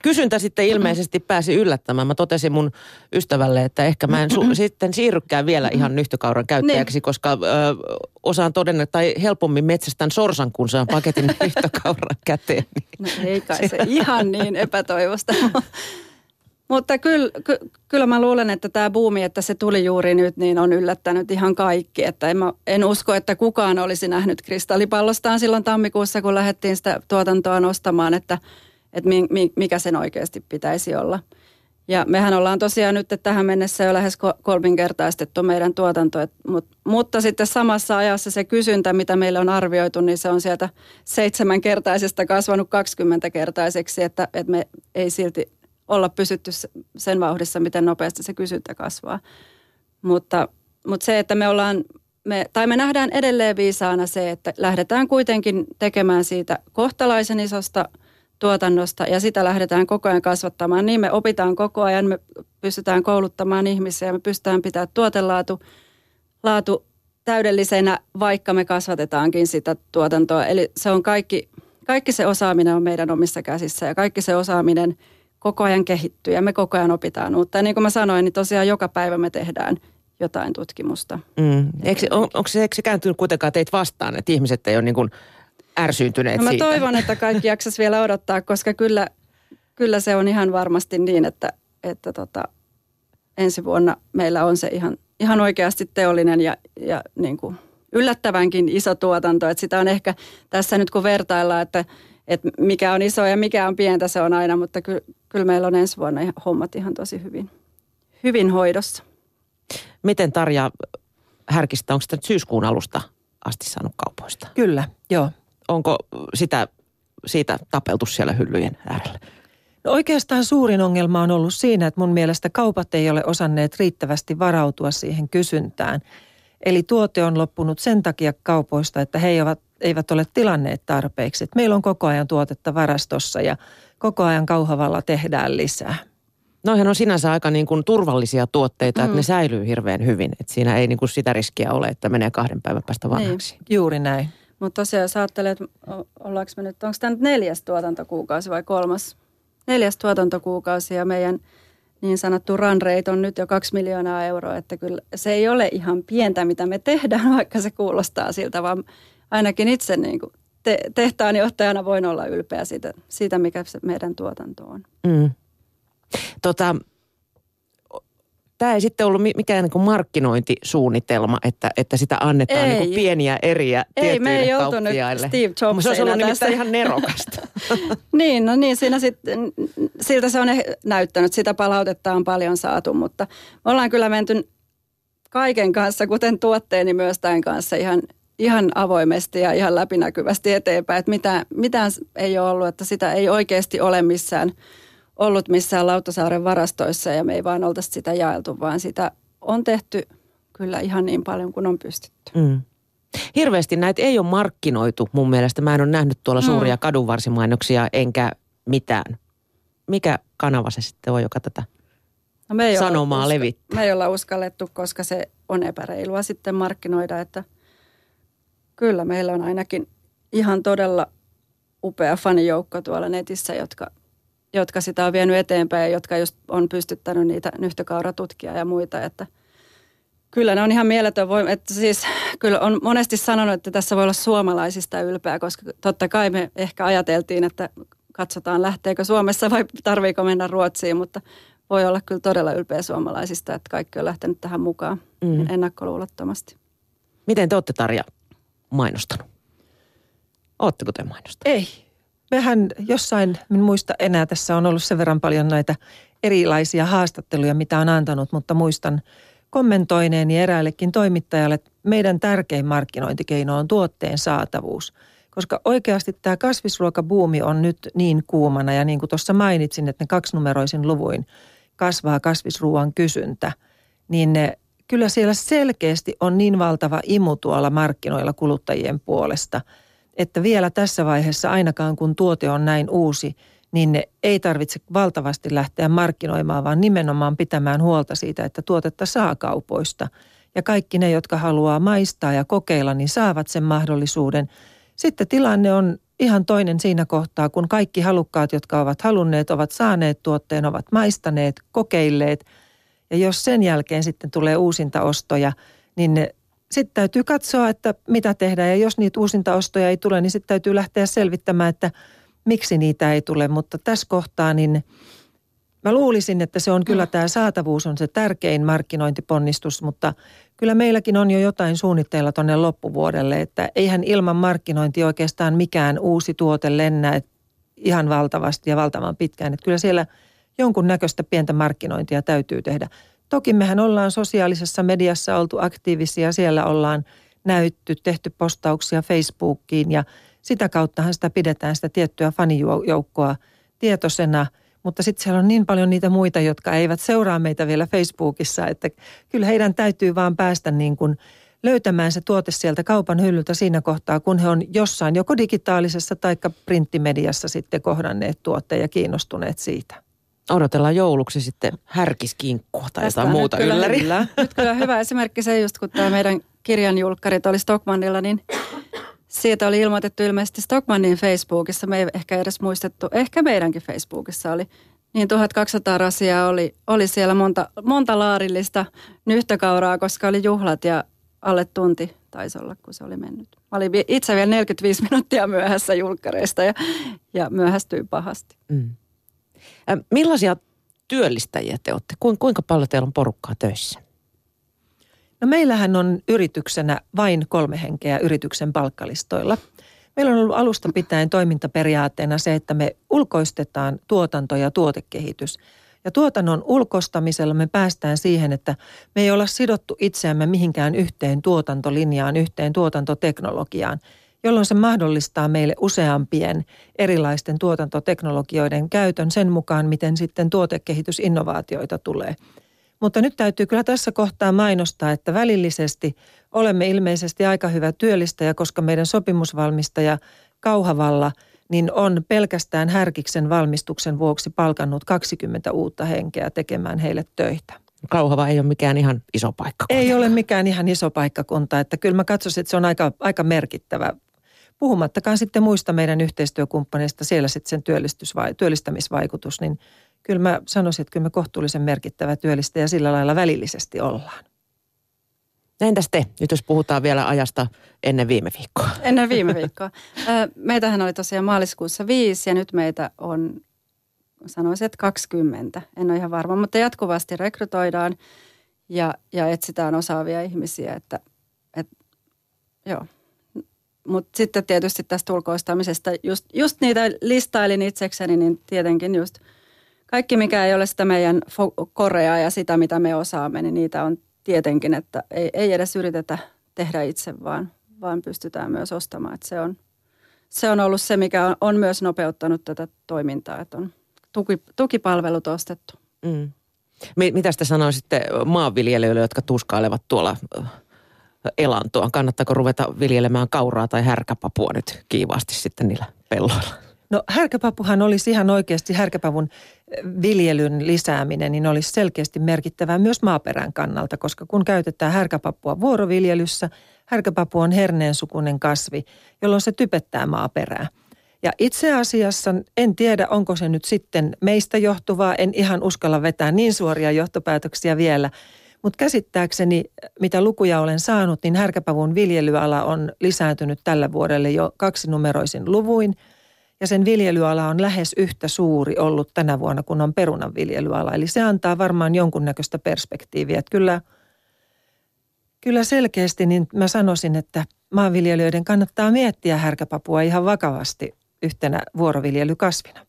Kysyntä sitten ilmeisesti pääsi yllättämään. Mä totesin mun ystävälle, että ehkä mä en su- sitten siirrykään vielä ihan nyhtökauran käyttäjäksi, Niin. koska ö, osaan todennä, tai helpommin metsästän sorsan, kun saan paketin nyhtökauran käteen. No ei kai se ihan niin epätoivosta. Mutta kyllä, ky, kyllä mä luulen, että tämä buumi, että se tuli juuri nyt, niin on yllättänyt ihan kaikki. Että en, mä, en usko, että kukaan olisi nähnyt kristallipallostaan silloin tammikuussa, kun lähdettiin sitä tuotantoa nostamaan, että, että mi, mi, mikä sen oikeasti pitäisi olla. Ja mehän ollaan tosiaan nyt tähän mennessä jo lähes ko- kolminkertaistettu meidän tuotanto, et, mut, mutta sitten samassa ajassa se kysyntä, mitä meille on arvioitu, niin se on sieltä seitsemänkertaisesta kasvanut 20-kertaiseksi, että, että me ei silti olla pysytty se- sen vauhdissa, miten nopeasti se kysyntä kasvaa. Mutta, mutta se, että me ollaan, me, tai me nähdään edelleen viisaana se, että lähdetään kuitenkin tekemään siitä kohtalaisen isosta tuotannosta ja sitä lähdetään koko ajan kasvattamaan. Niin me opitaan koko ajan, me pystytään kouluttamaan ihmisiä, me pystytään pitämään tuotelaatu laatu täydellisenä, vaikka me kasvatetaankin sitä tuotantoa. Eli se on kaikki, kaikki se osaaminen on meidän omissa käsissä ja kaikki se osaaminen koko ajan kehittyy ja me koko ajan opitaan uutta. Ja niin kuin mä sanoin, niin tosiaan joka päivä me tehdään jotain tutkimusta. Mm. Eikö, on, onko se, eikö se kääntynyt kuitenkaan teitä vastaan, että ihmiset ei ole niin kuin ärsyyntyneet No mä siitä? toivon, että kaikki jaksas vielä odottaa, koska kyllä, kyllä se on ihan varmasti niin, että, että tota, ensi vuonna meillä on se ihan, ihan oikeasti teollinen ja, ja niin kuin yllättävänkin iso tuotanto. Että sitä on ehkä tässä nyt kun vertaillaan, että, että mikä on iso ja mikä on pientä, se on aina, mutta kyllä, kyllä meillä on ensi vuonna ihan- hommat ihan tosi hyvin, hyvin hoidossa. Miten Tarja Härkistä, onko sitä nyt syyskuun alusta asti saanut kaupoista? Kyllä, joo. Onko sitä, siitä tapeltu siellä hyllyjen äärellä? No oikeastaan suurin ongelma on ollut siinä, että mun mielestä kaupat ei ole osanneet riittävästi varautua siihen kysyntään. Eli tuote on loppunut sen takia kaupoista, että he eivät, eivät ole tilanneet tarpeeksi. Et meillä on koko ajan tuotetta varastossa ja koko ajan kauhavalla tehdään lisää. Noihän on sinänsä aika niin kuin turvallisia tuotteita, mm. että Mm. ne säilyy hirveän hyvin. Että siinä ei niin kuin sitä riskiä ole, että menee kahden päivän päästä vanhaksi. Juuri näin. Mutta tosiaan jos ajattelee, että ollaanko me nyt, onko tämä nyt neljäs tuotantokuukausi vai kolmas? Neljäs tuotantokuukausi ja meidän niin sanottu run rate on nyt jo kaksi miljoonaa euroa, että kyllä se ei ole ihan pientä, mitä me tehdään, vaikka se kuulostaa siltä, vaan ainakin itse niin kuin te, tehtaanjohtajana voin olla ylpeä siitä, siitä, mikä se meidän tuotanto on. Mm. Tota, tämä ei sitten ollut mi- mikään niin kuin markkinointisuunnitelma, että, että sitä annetaan Ei. niin kuin pieniä eriä Ei, me ei tietyille oltu nyt kauppiaille. Steve Jobsina Se olisi ollut tässä. ihan nerokasta. Niin, no niin, siinä sitten, siltä se on eh- näyttänyt, sitä palautetta on paljon saatu, mutta me ollaan kyllä menty kaiken kanssa, kuten tuotteeni myös tämän kanssa ihan, ihan avoimesti ja ihan läpinäkyvästi eteenpäin, että mitään, mitään ei ole ollut, että sitä ei oikeasti ole missään ollut missään Lauttasaaren varastoissa ja me ei vaan oltaisi sitä jaeltu, vaan sitä on tehty kyllä ihan niin paljon kuin on pystytty. Mm. Hirveästi näitä ei ole markkinoitu mun mielestä. Mä en ole nähnyt tuolla Mm. suuria kadunvarsimainoksia enkä mitään. Mikä kanava se sitten on, joka tätä? No me ei Sanomaa uska- levittää. Me ei olla uskallettu, koska se on epäreilua sitten markkinoida, että kyllä meillä on ainakin ihan todella upea fanijoukko tuolla netissä, jotka, jotka sitä on vienyt eteenpäin ja jotka just on pystyttänyt niitä nyhtökauratutkia ja muita, että Kyllä ne on ihan mieletön voima. Että siis, kyllä on monesti sanonut, että tässä voi olla suomalaisista ylpeä, koska totta kai me ehkä ajateltiin, että katsotaan lähteekö Suomessa vai tarviiko mennä Ruotsiin, mutta voi olla kyllä todella ylpeä suomalaisista, että kaikki on lähtenyt tähän mukaan Mm. ennakkoluulottomasti. Miten te olette Tarja mainostanut? Oletteko te mainostanut? Ei. Mehän jossain, en muista enää, tässä on ollut sen verran paljon näitä erilaisia haastatteluja, mitä on antanut, mutta muistan kommentoineeni eräällekin toimittajalle, että meidän tärkein markkinointikeino on tuotteen saatavuus. Koska oikeasti tämä kasvisruokabuumi on nyt niin kuumana ja niin kuin tuossa mainitsin, että ne kaksinumeroisin luvuin kasvaa kasvisruoan kysyntä, niin ne, kyllä siellä selkeästi on niin valtava imu tuolla markkinoilla kuluttajien puolesta, että vielä tässä vaiheessa ainakaan kun tuote on näin uusi, niin ne ei tarvitse valtavasti lähteä markkinoimaan, vaan nimenomaan pitämään huolta siitä, että tuotetta saa kaupoista. Ja kaikki ne, jotka haluaa maistaa ja kokeilla, niin saavat sen mahdollisuuden. Sitten tilanne on ihan toinen siinä kohtaa, kun kaikki halukkaat, jotka ovat halunneet, ovat saaneet tuotteen, ovat maistaneet, kokeilleet. Ja jos sen jälkeen sitten tulee uusinta ostoja, niin sitten täytyy katsoa, että mitä tehdään. Ja jos niitä uusinta ostoja ei tule, niin sitten täytyy lähteä selvittämään, että miksi niitä ei tule. Mutta tässä kohtaa niin mä luulisin, että se on kyllä tämä saatavuus on se tärkein markkinointiponnistus, mutta kyllä meilläkin on jo jotain suunnitteilla tuonne loppuvuodelle, että eihän ilman markkinointi oikeastaan mikään uusi tuote lennä ihan valtavasti ja valtavan pitkään. Että kyllä siellä jonkun näköistä pientä markkinointia täytyy tehdä. Toki mehän ollaan sosiaalisessa mediassa oltu aktiivisia, siellä ollaan näytty, tehty postauksia Facebookiin ja sitä kauttahan sitä pidetään sitä tiettyä fanijoukkoa tietoisena – mutta sitten siellä on niin paljon niitä muita, jotka eivät seuraa meitä vielä Facebookissa, että kyllä heidän täytyy vaan päästä niin kuin löytämään se tuote sieltä kaupan hyllyltä siinä kohtaa, kun he on jossain joko digitaalisessa tai printtimediassa sitten kohdanneet tuotteen ja kiinnostuneet siitä. Odotellaan jouluksi sitten härkiskinkkua tai Tästä jotain muuta kyllä, ylläri. Kyllä. Nyt kyllä hyvä esimerkki se just, kun tämä meidän kirjanjulkkarit oli Stockmannilla, niin siitä oli ilmoitettu ilmeisesti Stockmannin Facebookissa, me ei ehkä edes muistettu, ehkä meidänkin Facebookissa oli, niin 1200 rasiaa oli, oli siellä monta, monta laarillista nyhtökauraa, koska oli juhlat ja alle tunti taisi olla, kun se oli mennyt. Mä olin itse vielä 45 minuuttia myöhässä julkkareista ja, ja myöhästyin pahasti. Mm. Millaisia työllistäjiä te olette? Kuinka paljon teillä on porukkaa töissä? No meillähän on yrityksenä vain kolme henkeä yrityksen palkkalistoilla. Meillä on ollut alusta pitäen toimintaperiaatteena se, että me ulkoistetaan tuotanto ja tuotekehitys. Ja tuotannon ulkostamisella me päästään siihen, että me ei olla sidottu itseämme mihinkään yhteen tuotantolinjaan, yhteen tuotantoteknologiaan, jolloin se mahdollistaa meille useampien erilaisten tuotantoteknologioiden käytön sen mukaan, miten sitten tuotekehitysinnovaatioita tulee – mutta nyt täytyy kyllä tässä kohtaa mainostaa, että välillisesti olemme ilmeisesti aika hyvä työllistäjä, koska meidän sopimusvalmistaja Kauhavalla niin on pelkästään Härkiksen valmistuksen vuoksi palkannut 20 uutta henkeä tekemään heille töitä. Kauhava ei ole mikään ihan iso paikkakunta. Ei ole mikään ihan iso paikkakunta, että kyllä mä katsoisin, että se on aika, aika merkittävä. Puhumattakaan sitten muista meidän yhteistyökumppaneista, siellä sitten sen työllistämisvaikutus, niin kyllä mä sanoisin, että kyllä me kohtuullisen merkittävä työllistä ja sillä lailla välillisesti ollaan. Entäs te, nyt jos puhutaan vielä ajasta ennen viime viikkoa? Ennen viime viikkoa. Meitähän oli tosiaan maaliskuussa viisi ja nyt meitä on, sanoisin, että 20. En ole ihan varma, mutta jatkuvasti rekrytoidaan ja, ja etsitään osaavia ihmisiä. Että, et, joo. Mutta sitten tietysti tästä ulkoistamisesta, just, just niitä listailin itsekseni, niin tietenkin just – kaikki, mikä ei ole sitä meidän korea ja sitä, mitä me osaamme, niin niitä on tietenkin, että ei, ei edes yritetä tehdä itse, vaan, vaan pystytään myös ostamaan. Että se, on, se on ollut se, mikä on, on myös nopeuttanut tätä toimintaa, että on tuki, tukipalvelut ostettu. Mm. Mitä te sanoisitte maanviljelijöille, jotka tuskailevat tuolla elantoa? Kannattaako ruveta viljelemään kauraa tai härkäpapua nyt kiivaasti sitten niillä pelloilla? No härkäpapuhan olisi ihan oikeasti härkäpavun eh, viljelyn lisääminen, niin olisi selkeästi merkittävää myös maaperän kannalta, koska kun käytetään härkäpapua vuoroviljelyssä, härkäpapu on herneensukunen kasvi, jolloin se typettää maaperää. Ja itse asiassa en tiedä, onko se nyt sitten meistä johtuvaa, en ihan uskalla vetää niin suoria johtopäätöksiä vielä, mutta käsittääkseni, mitä lukuja olen saanut, niin härkäpavun viljelyala on lisääntynyt tällä vuodelle jo kaksinumeroisin luvuin – ja sen viljelyala on lähes yhtä suuri ollut tänä vuonna kuin on perunan viljelyala. Eli se antaa varmaan jonkunnäköistä perspektiiviä. Että kyllä Kyllä selkeästi niin mä sanoisin, että maanviljelijöiden kannattaa miettiä härkäpapua ihan vakavasti yhtenä vuoroviljelykasvina.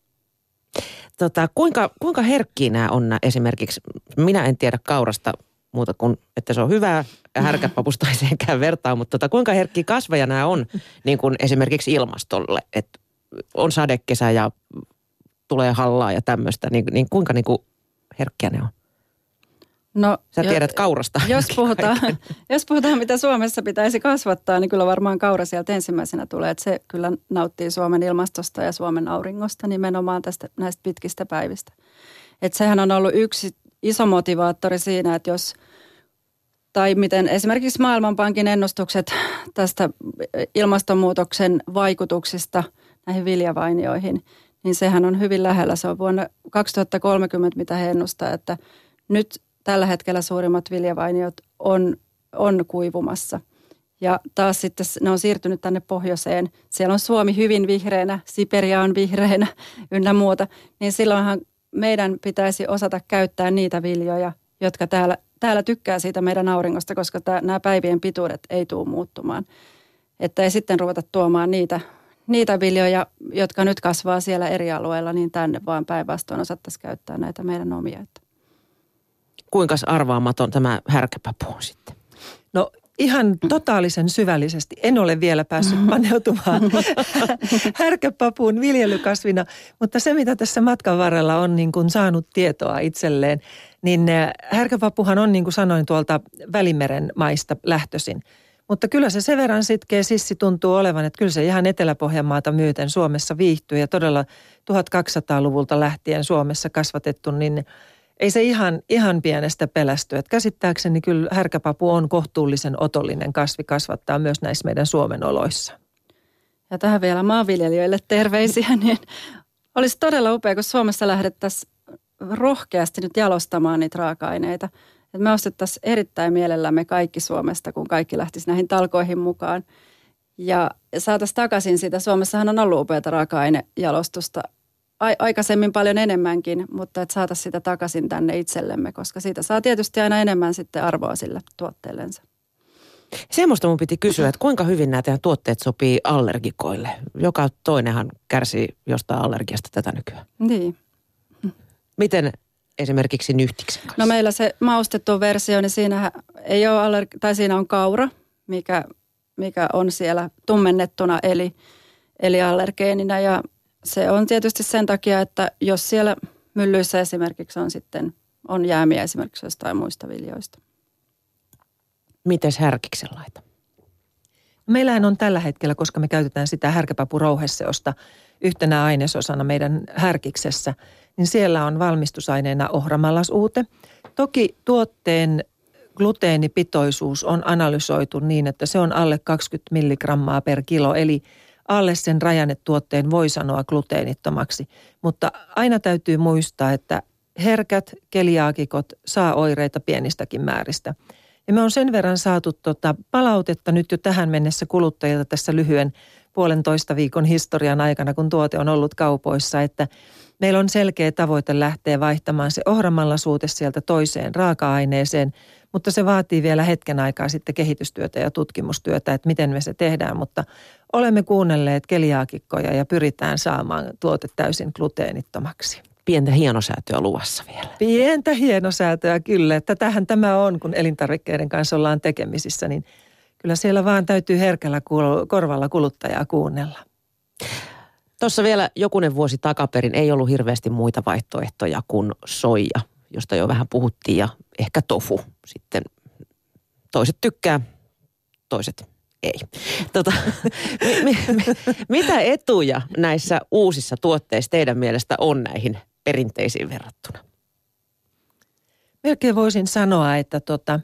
Tota, kuinka, kuinka herkkiä nämä on esimerkiksi, minä en tiedä kaurasta muuta kuin, että se on hyvää härkäpapusta ei senkään vertaa, mutta tota, kuinka herkkiä kasveja nämä on niin kuin esimerkiksi ilmastolle, että on sadekesä ja tulee hallaa ja tämmöistä, niin, niin kuinka niin kuin herkkiä ne on? No, Sä tiedät jo, kaurasta. Jos puhutaan, jos puhutaan, mitä Suomessa pitäisi kasvattaa, niin kyllä varmaan kaura sieltä ensimmäisenä tulee. Että se kyllä nauttii Suomen ilmastosta ja Suomen auringosta nimenomaan tästä, näistä pitkistä päivistä. Että sehän on ollut yksi iso motivaattori siinä, että jos, tai miten esimerkiksi Maailmanpankin ennustukset tästä ilmastonmuutoksen vaikutuksista näihin viljavainioihin, niin sehän on hyvin lähellä. Se on vuonna 2030, mitä he ennustaa, että nyt tällä hetkellä suurimmat viljavainiot on, on kuivumassa. Ja taas sitten ne on siirtynyt tänne pohjoiseen. Siellä on Suomi hyvin vihreänä, Siperia on vihreänä ynnä muuta. Niin silloinhan meidän pitäisi osata käyttää niitä viljoja, jotka täällä, täällä tykkää siitä meidän auringosta, koska tämä, nämä päivien pituudet ei tule muuttumaan. Että ei sitten ruveta tuomaan niitä, niitä viljoja, jotka nyt kasvaa siellä eri alueilla, niin tänne vaan päinvastoin osattaisiin käyttää näitä meidän omia kuinka arvaamaton tämä härkäpapu on sitten? Ihan totaalisen syvällisesti en ole vielä päässyt paneutumaan härkäpapuun viljelykasvina, mutta se mitä tässä matkan varrella on niin kuin saanut tietoa itselleen, niin eh, härkäpapuhan on niin kuin sanoin tuolta Välimeren maista lähtöisin. Mutta kyllä se sen verran sitkeä sissi tuntuu olevan, että kyllä se ihan Etelä-Pohjanmaata myöten Suomessa viihtyy ja todella 1200-luvulta lähtien Suomessa kasvatettu, niin ei se ihan, ihan pienestä pelästy. Että käsittääkseni kyllä härkäpapu on kohtuullisen otollinen kasvi kasvattaa myös näissä meidän Suomen oloissa. Ja tähän vielä maanviljelijöille terveisiä, niin olisi todella upea, kun Suomessa lähdettäisiin rohkeasti nyt jalostamaan niitä raaka-aineita. Että me ostettaisiin erittäin mielellämme kaikki Suomesta, kun kaikki lähtisi näihin talkoihin mukaan. Ja saataisiin takaisin sitä. Suomessahan on ollut upeata raaka-ainejalostusta aikaisemmin paljon enemmänkin, mutta että saataisiin sitä takaisin tänne itsellemme, koska siitä saa tietysti aina enemmän sitten arvoa sille tuotteellensa. Semmoista mun piti kysyä, että kuinka hyvin nämä teidän tuotteet sopii allergikoille? Joka toinenhan kärsii jostain allergiasta tätä nykyään. Niin. Miten esimerkiksi nyhtiksen kanssa? No meillä se maustettu versio, niin siinä, ei ole allergi- tai siinä on kaura, mikä, mikä on siellä tummennettuna eli, eli allergeenina ja se on tietysti sen takia, että jos siellä myllyissä esimerkiksi on sitten on jäämiä esimerkiksi jostain muista viljoista. Mites härkiksen laita? Meillähän on tällä hetkellä, koska me käytetään sitä härkäpapurouhesseosta yhtenä ainesosana meidän härkiksessä, niin siellä on valmistusaineena ohramalasuute. Toki tuotteen gluteenipitoisuus on analysoitu niin, että se on alle 20 milligrammaa per kilo, eli – alle sen rajan, että tuotteen voi sanoa gluteenittomaksi. Mutta aina täytyy muistaa, että herkät keliaakikot saa oireita pienistäkin määristä. Ja me on sen verran saatu tota palautetta nyt jo tähän mennessä kuluttajilta tässä lyhyen puolentoista viikon historian aikana, kun tuote on ollut kaupoissa, että meillä on selkeä tavoite lähteä vaihtamaan se ohramallasuute sieltä toiseen raaka-aineeseen, mutta se vaatii vielä hetken aikaa sitten kehitystyötä ja tutkimustyötä, että miten me se tehdään, mutta olemme kuunnelleet keliaakikkoja ja pyritään saamaan tuote täysin gluteenittomaksi. Pientä hienosäätöä luvassa vielä. Pientä hienosäätöä kyllä, että tähän tämä on, kun elintarvikkeiden kanssa ollaan tekemisissä, niin kyllä siellä vaan täytyy herkällä korvalla kuluttajaa kuunnella. Tuossa vielä jokunen vuosi takaperin ei ollut hirveästi muita vaihtoehtoja kuin soija, josta jo vähän puhuttiin ja ehkä tofu sitten. Toiset tykkää, toiset ei. Tota, mi, mi, mitä etuja näissä uusissa tuotteissa teidän mielestä on näihin perinteisiin verrattuna? Melkein voisin sanoa, että tota,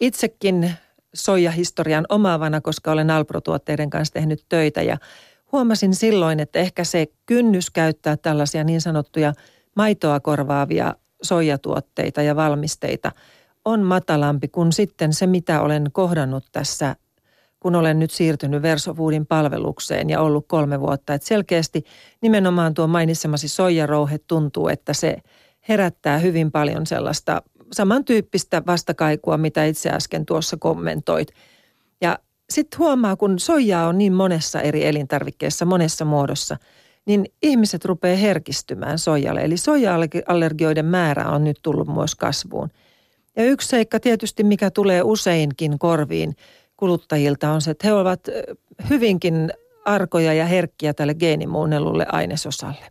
itsekin soijahistorian omaavana, koska olen Alpro-tuotteiden kanssa tehnyt töitä ja huomasin silloin, että ehkä se kynnys käyttää tällaisia niin sanottuja maitoa korvaavia soijatuotteita ja valmisteita on matalampi kuin sitten se, mitä olen kohdannut tässä kun olen nyt siirtynyt Versofoodin palvelukseen ja ollut kolme vuotta. Että selkeästi nimenomaan tuo mainitsemasi soijarouhe tuntuu, että se herättää hyvin paljon sellaista samantyyppistä vastakaikua, mitä itse äsken tuossa kommentoit. Ja sitten huomaa, kun soijaa on niin monessa eri elintarvikkeessa, monessa muodossa, niin ihmiset rupeaa herkistymään soijalle. Eli soija-allergioiden määrä on nyt tullut myös kasvuun. Ja yksi seikka tietysti, mikä tulee useinkin korviin kuluttajilta on se, että he ovat hyvinkin arkoja ja herkkiä tälle geenimuunnellulle ainesosalle.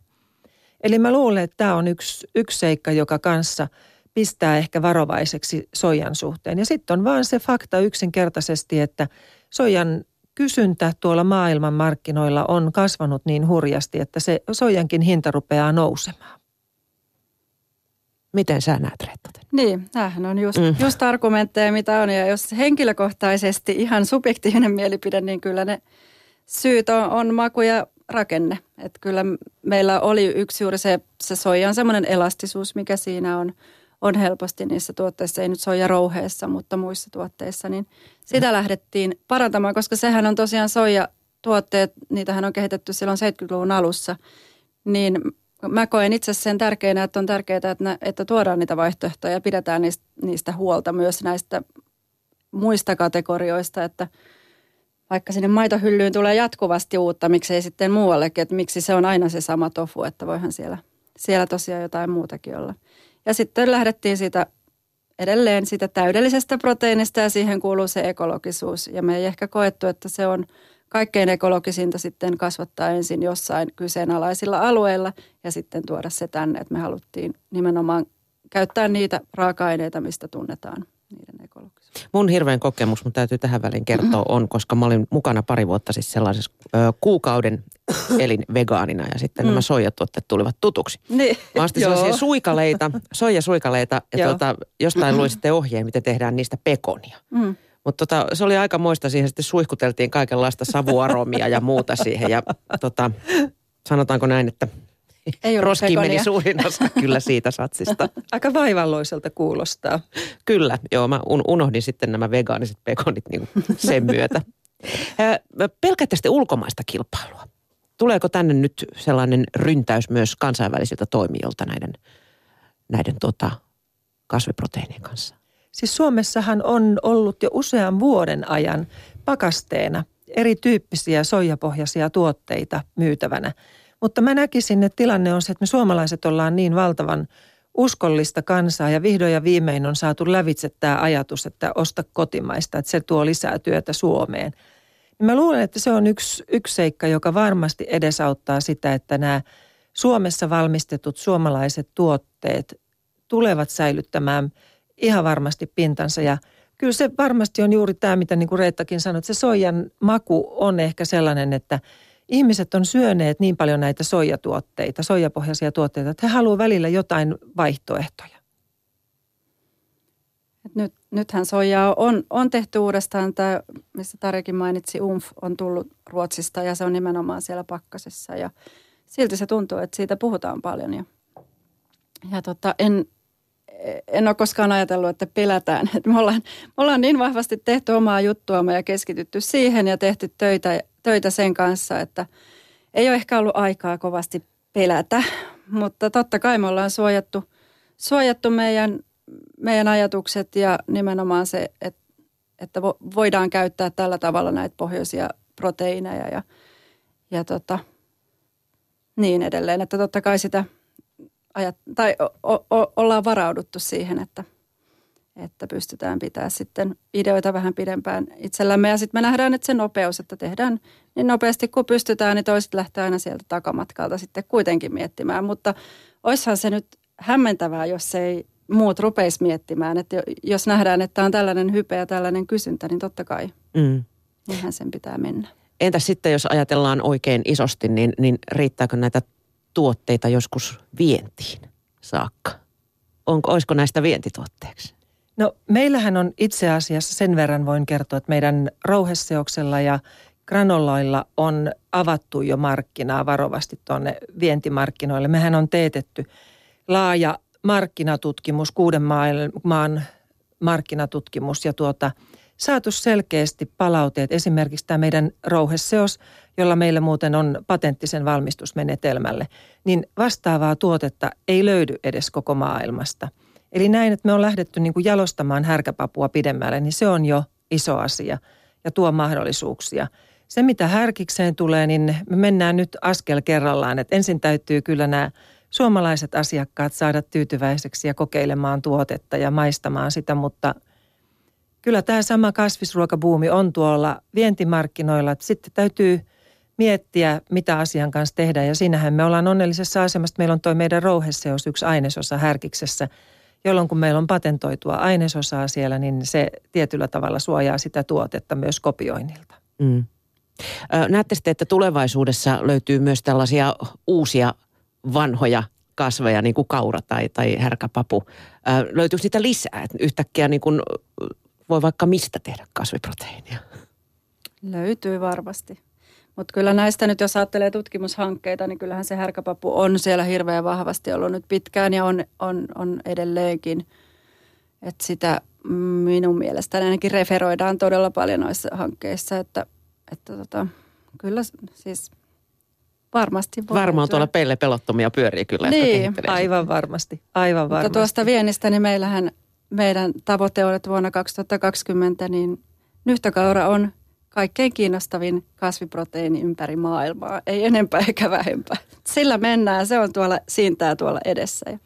Eli mä luulen, että tämä on yksi, yksi seikka, joka kanssa pistää ehkä varovaiseksi soijan suhteen. Ja sitten on vaan se fakta yksinkertaisesti, että soijan kysyntä tuolla maailman markkinoilla on kasvanut niin hurjasti, että se soijankin hinta rupeaa nousemaan. Miten sä näet, Reetta? Niin, tämähän on just, mm. just argumentteja, mitä on. Ja jos henkilökohtaisesti ihan subjektiivinen mielipide, niin kyllä ne syyt on, on maku ja rakenne. Että kyllä meillä oli yksi juuri se, se soijan semmoinen elastisuus, mikä siinä on, on helposti niissä tuotteissa, ei nyt soija rouheessa, mutta muissa tuotteissa, niin sitä mm. lähdettiin parantamaan, koska sehän on tosiaan soija tuotteet, niitähän on kehitetty silloin 70-luvun alussa, niin mä koen itse sen tärkeänä, että on tärkeää, että, että tuodaan niitä vaihtoehtoja ja pidetään niistä, niistä huolta myös näistä muista kategorioista, että vaikka sinne maitohyllyyn tulee jatkuvasti uutta, miksei sitten muuallekin, että miksi se on aina se sama tofu, että voihan siellä, siellä tosiaan jotain muutakin olla. Ja sitten lähdettiin siitä edelleen siitä täydellisestä proteiinista ja siihen kuuluu se ekologisuus. Ja me ei ehkä koettu, että se on kaikkein ekologisinta sitten kasvattaa ensin jossain kyseenalaisilla alueilla ja sitten tuoda se tänne, että me haluttiin nimenomaan käyttää niitä raaka-aineita, mistä tunnetaan niiden ekologisuus. Mun hirveän kokemus, mun täytyy tähän väliin kertoa, on, koska mä olin mukana pari vuotta siis sellaisessa ö, kuukauden elin vegaanina ja sitten mm. nämä soijatuotteet tulivat tutuksi. Niin, mä ostin sellaisia suikaleita, soijasuikaleita ja tuota, jostain luin sitten ohjeen, miten tehdään niistä pekonia. Mm. Mutta tota, se oli aika moista, siihen sitten suihkuteltiin kaikenlaista savuaromia ja muuta siihen. Ja tota, sanotaanko näin, että ei roski meni suurin osa kyllä siitä satsista. Aika vaivalloiselta kuulostaa. Kyllä, joo. Mä unohdin sitten nämä vegaaniset pekonit niin sen myötä. Pelkäätte sitten ulkomaista kilpailua. Tuleeko tänne nyt sellainen ryntäys myös kansainvälisiltä toimijoilta näiden, näiden tota, kasviproteiinien kanssa? Siis Suomessahan on ollut jo usean vuoden ajan pakasteena erityyppisiä soijapohjaisia tuotteita myytävänä. Mutta mä näkisin, että tilanne on se, että me suomalaiset ollaan niin valtavan uskollista kansaa ja vihdoin ja viimein on saatu lävitse tämä ajatus, että osta kotimaista, että se tuo lisää työtä Suomeen. Mä luulen, että se on yksi, yksi seikka, joka varmasti edesauttaa sitä, että nämä Suomessa valmistetut suomalaiset tuotteet tulevat säilyttämään – ihan varmasti pintansa ja kyllä se varmasti on juuri tämä, mitä niin kuin Reettakin sanoi, että se soijan maku on ehkä sellainen, että ihmiset on syöneet niin paljon näitä soijatuotteita, soijapohjaisia tuotteita, että he haluavat välillä jotain vaihtoehtoja. nyt, nythän soijaa on, on tehty uudestaan, tämä, missä Tarjakin mainitsi, UMF on tullut Ruotsista ja se on nimenomaan siellä pakkasessa. Ja silti se tuntuu, että siitä puhutaan paljon. Ja, ja tota, en, en ole koskaan ajatellut, että pelätään. Että me, ollaan, me ollaan niin vahvasti tehty omaa juttuamme ja keskitytty siihen ja tehty töitä, töitä sen kanssa, että ei ole ehkä ollut aikaa kovasti pelätä. Mutta totta kai me ollaan suojattu, suojattu meidän, meidän ajatukset ja nimenomaan se, että, että voidaan käyttää tällä tavalla näitä pohjoisia proteiineja ja, ja tota, niin edelleen. Että totta kai sitä – ajat, tai o, o, ollaan varauduttu siihen, että, että pystytään pitää sitten ideoita vähän pidempään itsellämme. Ja sitten me nähdään, että se nopeus, että tehdään niin nopeasti kuin pystytään, niin toiset lähtee aina sieltä takamatkalta sitten kuitenkin miettimään. Mutta oishan se nyt hämmentävää, jos ei muut rupeisi miettimään. Että jos nähdään, että on tällainen hype ja tällainen kysyntä, niin totta kai mm. niinhän sen pitää mennä. Entä sitten, jos ajatellaan oikein isosti, niin, niin riittääkö näitä tuotteita joskus vientiin saakka? Onko, olisiko näistä vientituotteeksi? No meillähän on itse asiassa sen verran voin kertoa, että meidän rouheseoksella ja granoloilla on avattu jo markkinaa varovasti tuonne vientimarkkinoille. Mehän on teetetty laaja markkinatutkimus, kuuden maan markkinatutkimus ja tuota, saatu selkeästi palauteet. Esimerkiksi tämä meidän rouheseos, jolla meillä muuten on patenttisen valmistusmenetelmälle, niin vastaavaa tuotetta ei löydy edes koko maailmasta. Eli näin, että me on lähdetty niin kuin jalostamaan härkäpapua pidemmälle, niin se on jo iso asia ja tuo mahdollisuuksia. Se, mitä härkikseen tulee, niin me mennään nyt askel kerrallaan. Että ensin täytyy kyllä nämä suomalaiset asiakkaat saada tyytyväiseksi ja kokeilemaan tuotetta ja maistamaan sitä, mutta kyllä tämä sama kasvisruokabuumi on tuolla vientimarkkinoilla. Sitten täytyy miettiä, mitä asian kanssa tehdään ja siinähän me ollaan onnellisessa asemassa. Meillä on toi meidän rouheseos yksi ainesosa härkiksessä, jolloin kun meillä on patentoitua ainesosaa siellä, niin se tietyllä tavalla suojaa sitä tuotetta myös kopioinnilta. Mm. Näette sitten, että tulevaisuudessa löytyy myös tällaisia uusia vanhoja kasveja, niin kuin kaura tai, tai härkäpapu. Löytyykö niitä lisää? Yhtäkkiä niin kuin voi vaikka mistä tehdä kasviproteiinia? Löytyy varmasti. Mutta kyllä näistä nyt, jos ajattelee tutkimushankkeita, niin kyllähän se härkäpapu on siellä hirveän vahvasti ollut nyt pitkään ja on, on, on edelleenkin. Että sitä minun mielestäni ainakin referoidaan todella paljon noissa hankkeissa, että, että tota, kyllä siis varmasti voi Varmaan tuolla pelle pelottomia pyörii kyllä. Niin, aivan varmasti, aivan varmasti. Mutta tuosta viennistä, niin meillähän meidän tavoite on, että vuonna 2020 niin nyhtökaura on kaikkein kiinnostavin kasviproteiini ympäri maailmaa. Ei enempää eikä vähempää. Sillä mennään, se on tuolla siintää tuolla edessä.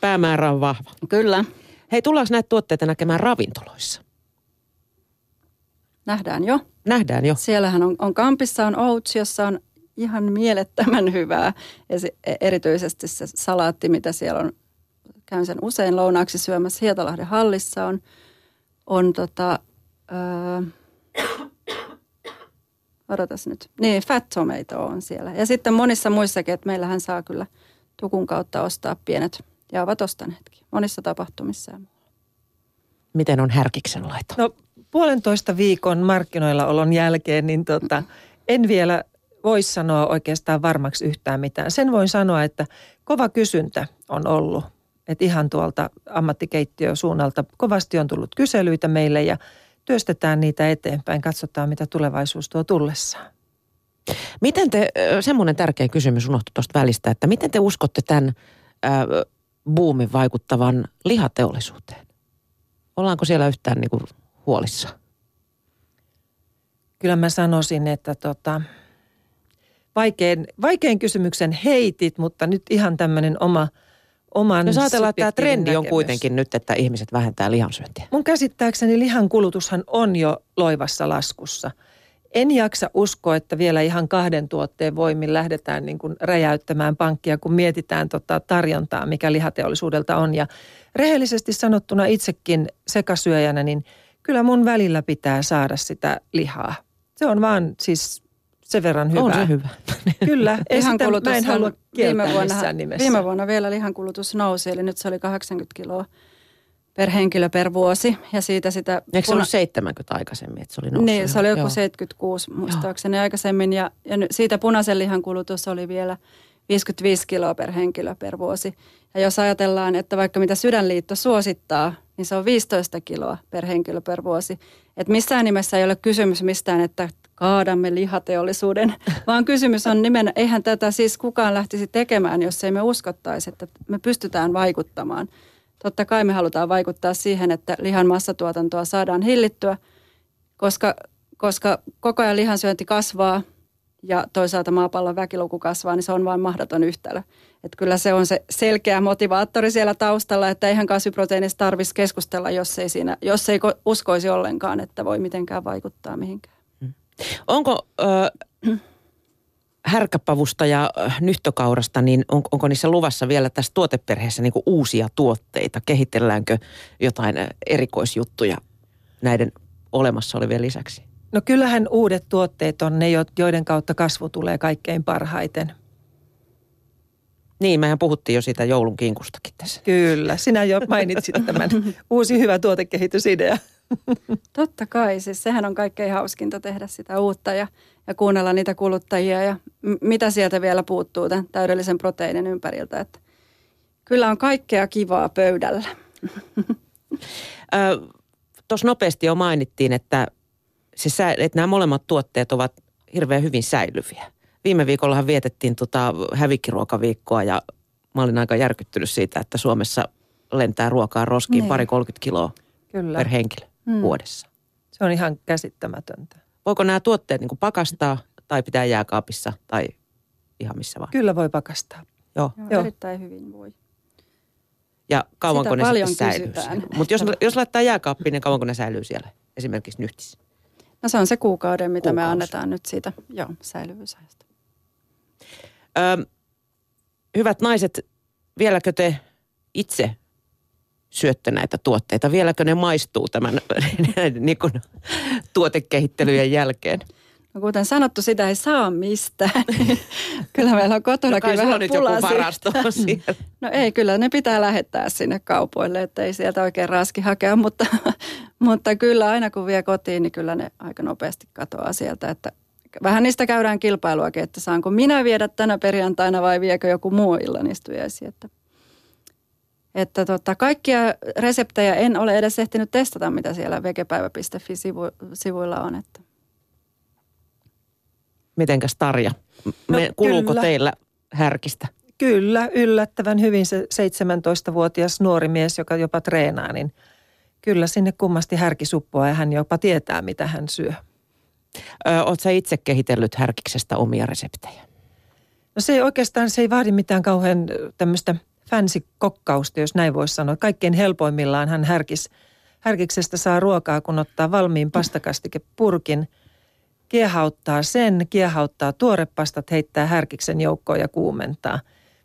Päämäärä on vahva. Kyllä. Hei, tullaanko näitä tuotteita näkemään ravintoloissa? Nähdään jo. Nähdään jo. Siellähän on, on Kampissa on Oats, jossa on ihan mielettömän hyvää. Ja se, e, erityisesti se salaatti, mitä siellä on. Käyn sen usein lounaaksi syömässä. Hietalahden hallissa on, on tota, öö, odotas nyt. Niin, Fat Tomato on siellä. Ja sitten monissa muissakin, että meillähän saa kyllä tukun kautta ostaa pienet, ja ovat ostaneetkin, monissa tapahtumissa ja Miten on härkiksen laito? No puolentoista viikon markkinoilla olon jälkeen, niin tota, en vielä voi sanoa oikeastaan varmaksi yhtään mitään. Sen voin sanoa, että kova kysyntä on ollut. Että ihan tuolta ammattikeittiösuunnalta kovasti on tullut kyselyitä meille ja työstetään niitä eteenpäin, katsotaan mitä tulevaisuus tuo tullessaan. Miten te, semmoinen tärkeä kysymys unohtui tuosta välistä, että miten te uskotte tämän äh, boomin vaikuttavan lihateollisuuteen? Ollaanko siellä yhtään niin kuin huolissa? Kyllä mä sanoisin, että tota, vaikein, vaikein kysymyksen heitit, mutta nyt ihan tämmöinen oma – oman Jos ajatellaan, että tämä trendi näkemys. on kuitenkin nyt, että ihmiset vähentää lihansyöntiä. Mun käsittääkseni lihan kulutushan on jo loivassa laskussa. En jaksa uskoa, että vielä ihan kahden tuotteen voimin lähdetään niin kuin räjäyttämään pankkia, kun mietitään tota tarjontaa, mikä lihateollisuudelta on. Ja rehellisesti sanottuna itsekin sekasyöjänä, niin kyllä mun välillä pitää saada sitä lihaa. Se on vaan siis sen verran hyvä. On se hyvä. Kyllä, ei sitä, mä en halua viime vuonna, nimessä. Viime vuonna vielä lihankulutus nousi, eli nyt se oli 80 kiloa per henkilö per vuosi. Ja siitä sitä... Eikö se ollut 70 aikaisemmin, että se oli noussut? Niin, se oli joku Joo. 76 muistaakseni Joo. aikaisemmin. Ja, ja siitä punaisen lihan kulutus oli vielä 55 kiloa per henkilö per vuosi. Ja jos ajatellaan, että vaikka mitä Sydänliitto suosittaa, niin se on 15 kiloa per henkilö per vuosi. Että missään nimessä ei ole kysymys mistään, että kaadamme lihateollisuuden, vaan kysymys on nimen, eihän tätä siis kukaan lähtisi tekemään, jos ei me uskottaisi, että me pystytään vaikuttamaan. Totta kai me halutaan vaikuttaa siihen, että lihan massatuotantoa saadaan hillittyä, koska, koska koko ajan lihansyönti kasvaa ja toisaalta maapallon väkiluku kasvaa, niin se on vain mahdoton yhtälö. Että kyllä se on se selkeä motivaattori siellä taustalla, että eihän kasviproteiinista tarvitsisi keskustella, jos ei, siinä, jos ei uskoisi ollenkaan, että voi mitenkään vaikuttaa mihinkään. Onko ö, härkäpavusta ja nyhtökaurasta, niin on, onko niissä luvassa vielä tässä tuoteperheessä niin uusia tuotteita? Kehitelläänkö jotain erikoisjuttuja näiden olemassa olevien lisäksi? No kyllähän uudet tuotteet on ne, joiden kautta kasvu tulee kaikkein parhaiten. Niin, mehän puhuttiin jo siitä joulun kinkustakin tässä. Kyllä, sinä jo mainitsit tämän uusi hyvä tuotekehitysidea. Totta kai, siis sehän on kaikkein hauskinta tehdä sitä uutta ja, ja kuunnella niitä kuluttajia ja m- mitä sieltä vielä puuttuu tämän täydellisen proteiinin ympäriltä. Että kyllä on kaikkea kivaa pöydällä. Tuossa nopeasti jo mainittiin, että, se, että nämä molemmat tuotteet ovat hirveän hyvin säilyviä. Viime viikollahan vietettiin tota hävikkiruokaviikkoa ja mä olin aika järkyttynyt siitä, että Suomessa lentää ruokaa roskiin Niin. pari 30 kiloa Kyllä. per henkilö Mm. vuodessa. Se on ihan käsittämätöntä. Voiko nämä tuotteet niin pakastaa tai pitää jääkaapissa tai ihan missä vaan? Kyllä voi pakastaa. Joo. Joo, Joo. erittäin hyvin voi. Ja kauanko Sitä ne paljon sitten säilyy? Mutta jos, jos laittaa jääkaappiin, niin kauanko ne säilyy siellä? Esimerkiksi nyhtissä. No se on se kuukauden, mitä me Kuukausi. annetaan nyt siitä joo, säilyvyysajasta. Ö, hyvät naiset, vieläkö te itse syötte näitä tuotteita? Vieläkö ne maistuu tämän niin kuin, tuotekehittelyjen jälkeen? No kuten sanottu, sitä ei saa mistään. kyllä meillä on No kotonakin kai sulla vähän nyt joku pulaa siitä. varasto siellä. No ei, kyllä ne pitää lähettää sinne kaupoille, että ei sieltä oikein raski hakea, mutta, mutta kyllä aina kun vie kotiin, niin kyllä ne aika nopeasti katoaa sieltä, että vähän niistä käydään kilpailuakin, että saanko minä viedä tänä perjantaina vai viekö joku muu illan istujaisi, että että tota, kaikkia reseptejä en ole edes ehtinyt testata, mitä siellä vegepäivä.fi-sivuilla on. Että. Mitenkäs Tarja? Me, No, kuluuko kyllä. teillä härkistä? Kyllä, yllättävän hyvin se 17-vuotias nuori mies, joka jopa treenaa, niin kyllä sinne kummasti härkisuppua ja hän jopa tietää, mitä hän syö. Sä itse kehitellyt härkiksestä omia reseptejä? No se ei oikeastaan, se ei vaadi mitään kauhean tämmöistä fancy-kokkausta, jos näin voisi sanoa. Kaikkein helpoimmillaan hän härkis, härkiksestä saa ruokaa, kun ottaa valmiin pastakastikepurkin, kiehauttaa sen, kiehauttaa tuorepastat, heittää härkiksen joukkoon ja kuumentaa.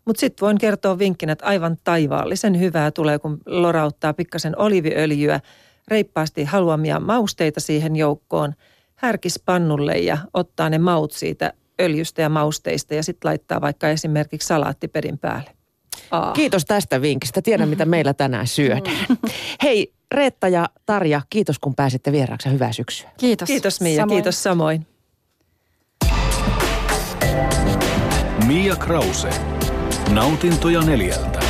Mutta sitten voin kertoa vinkkinä, että aivan taivaallisen hyvää tulee, kun lorauttaa pikkasen oliviöljyä, reippaasti haluamia mausteita siihen joukkoon, härkis pannulle ja ottaa ne maut siitä öljystä ja mausteista ja sitten laittaa vaikka esimerkiksi salaattiperin päälle. Aa. Kiitos tästä vinkistä. Tiedän, mitä meillä tänään syödään. Hei, Reetta ja Tarja, kiitos kun pääsitte vieraaksi hyvää syksyä. Kiitos. Kiitos Mia, Samoin. kiitos samoin. Mia Krause. Nautintoja neljältä.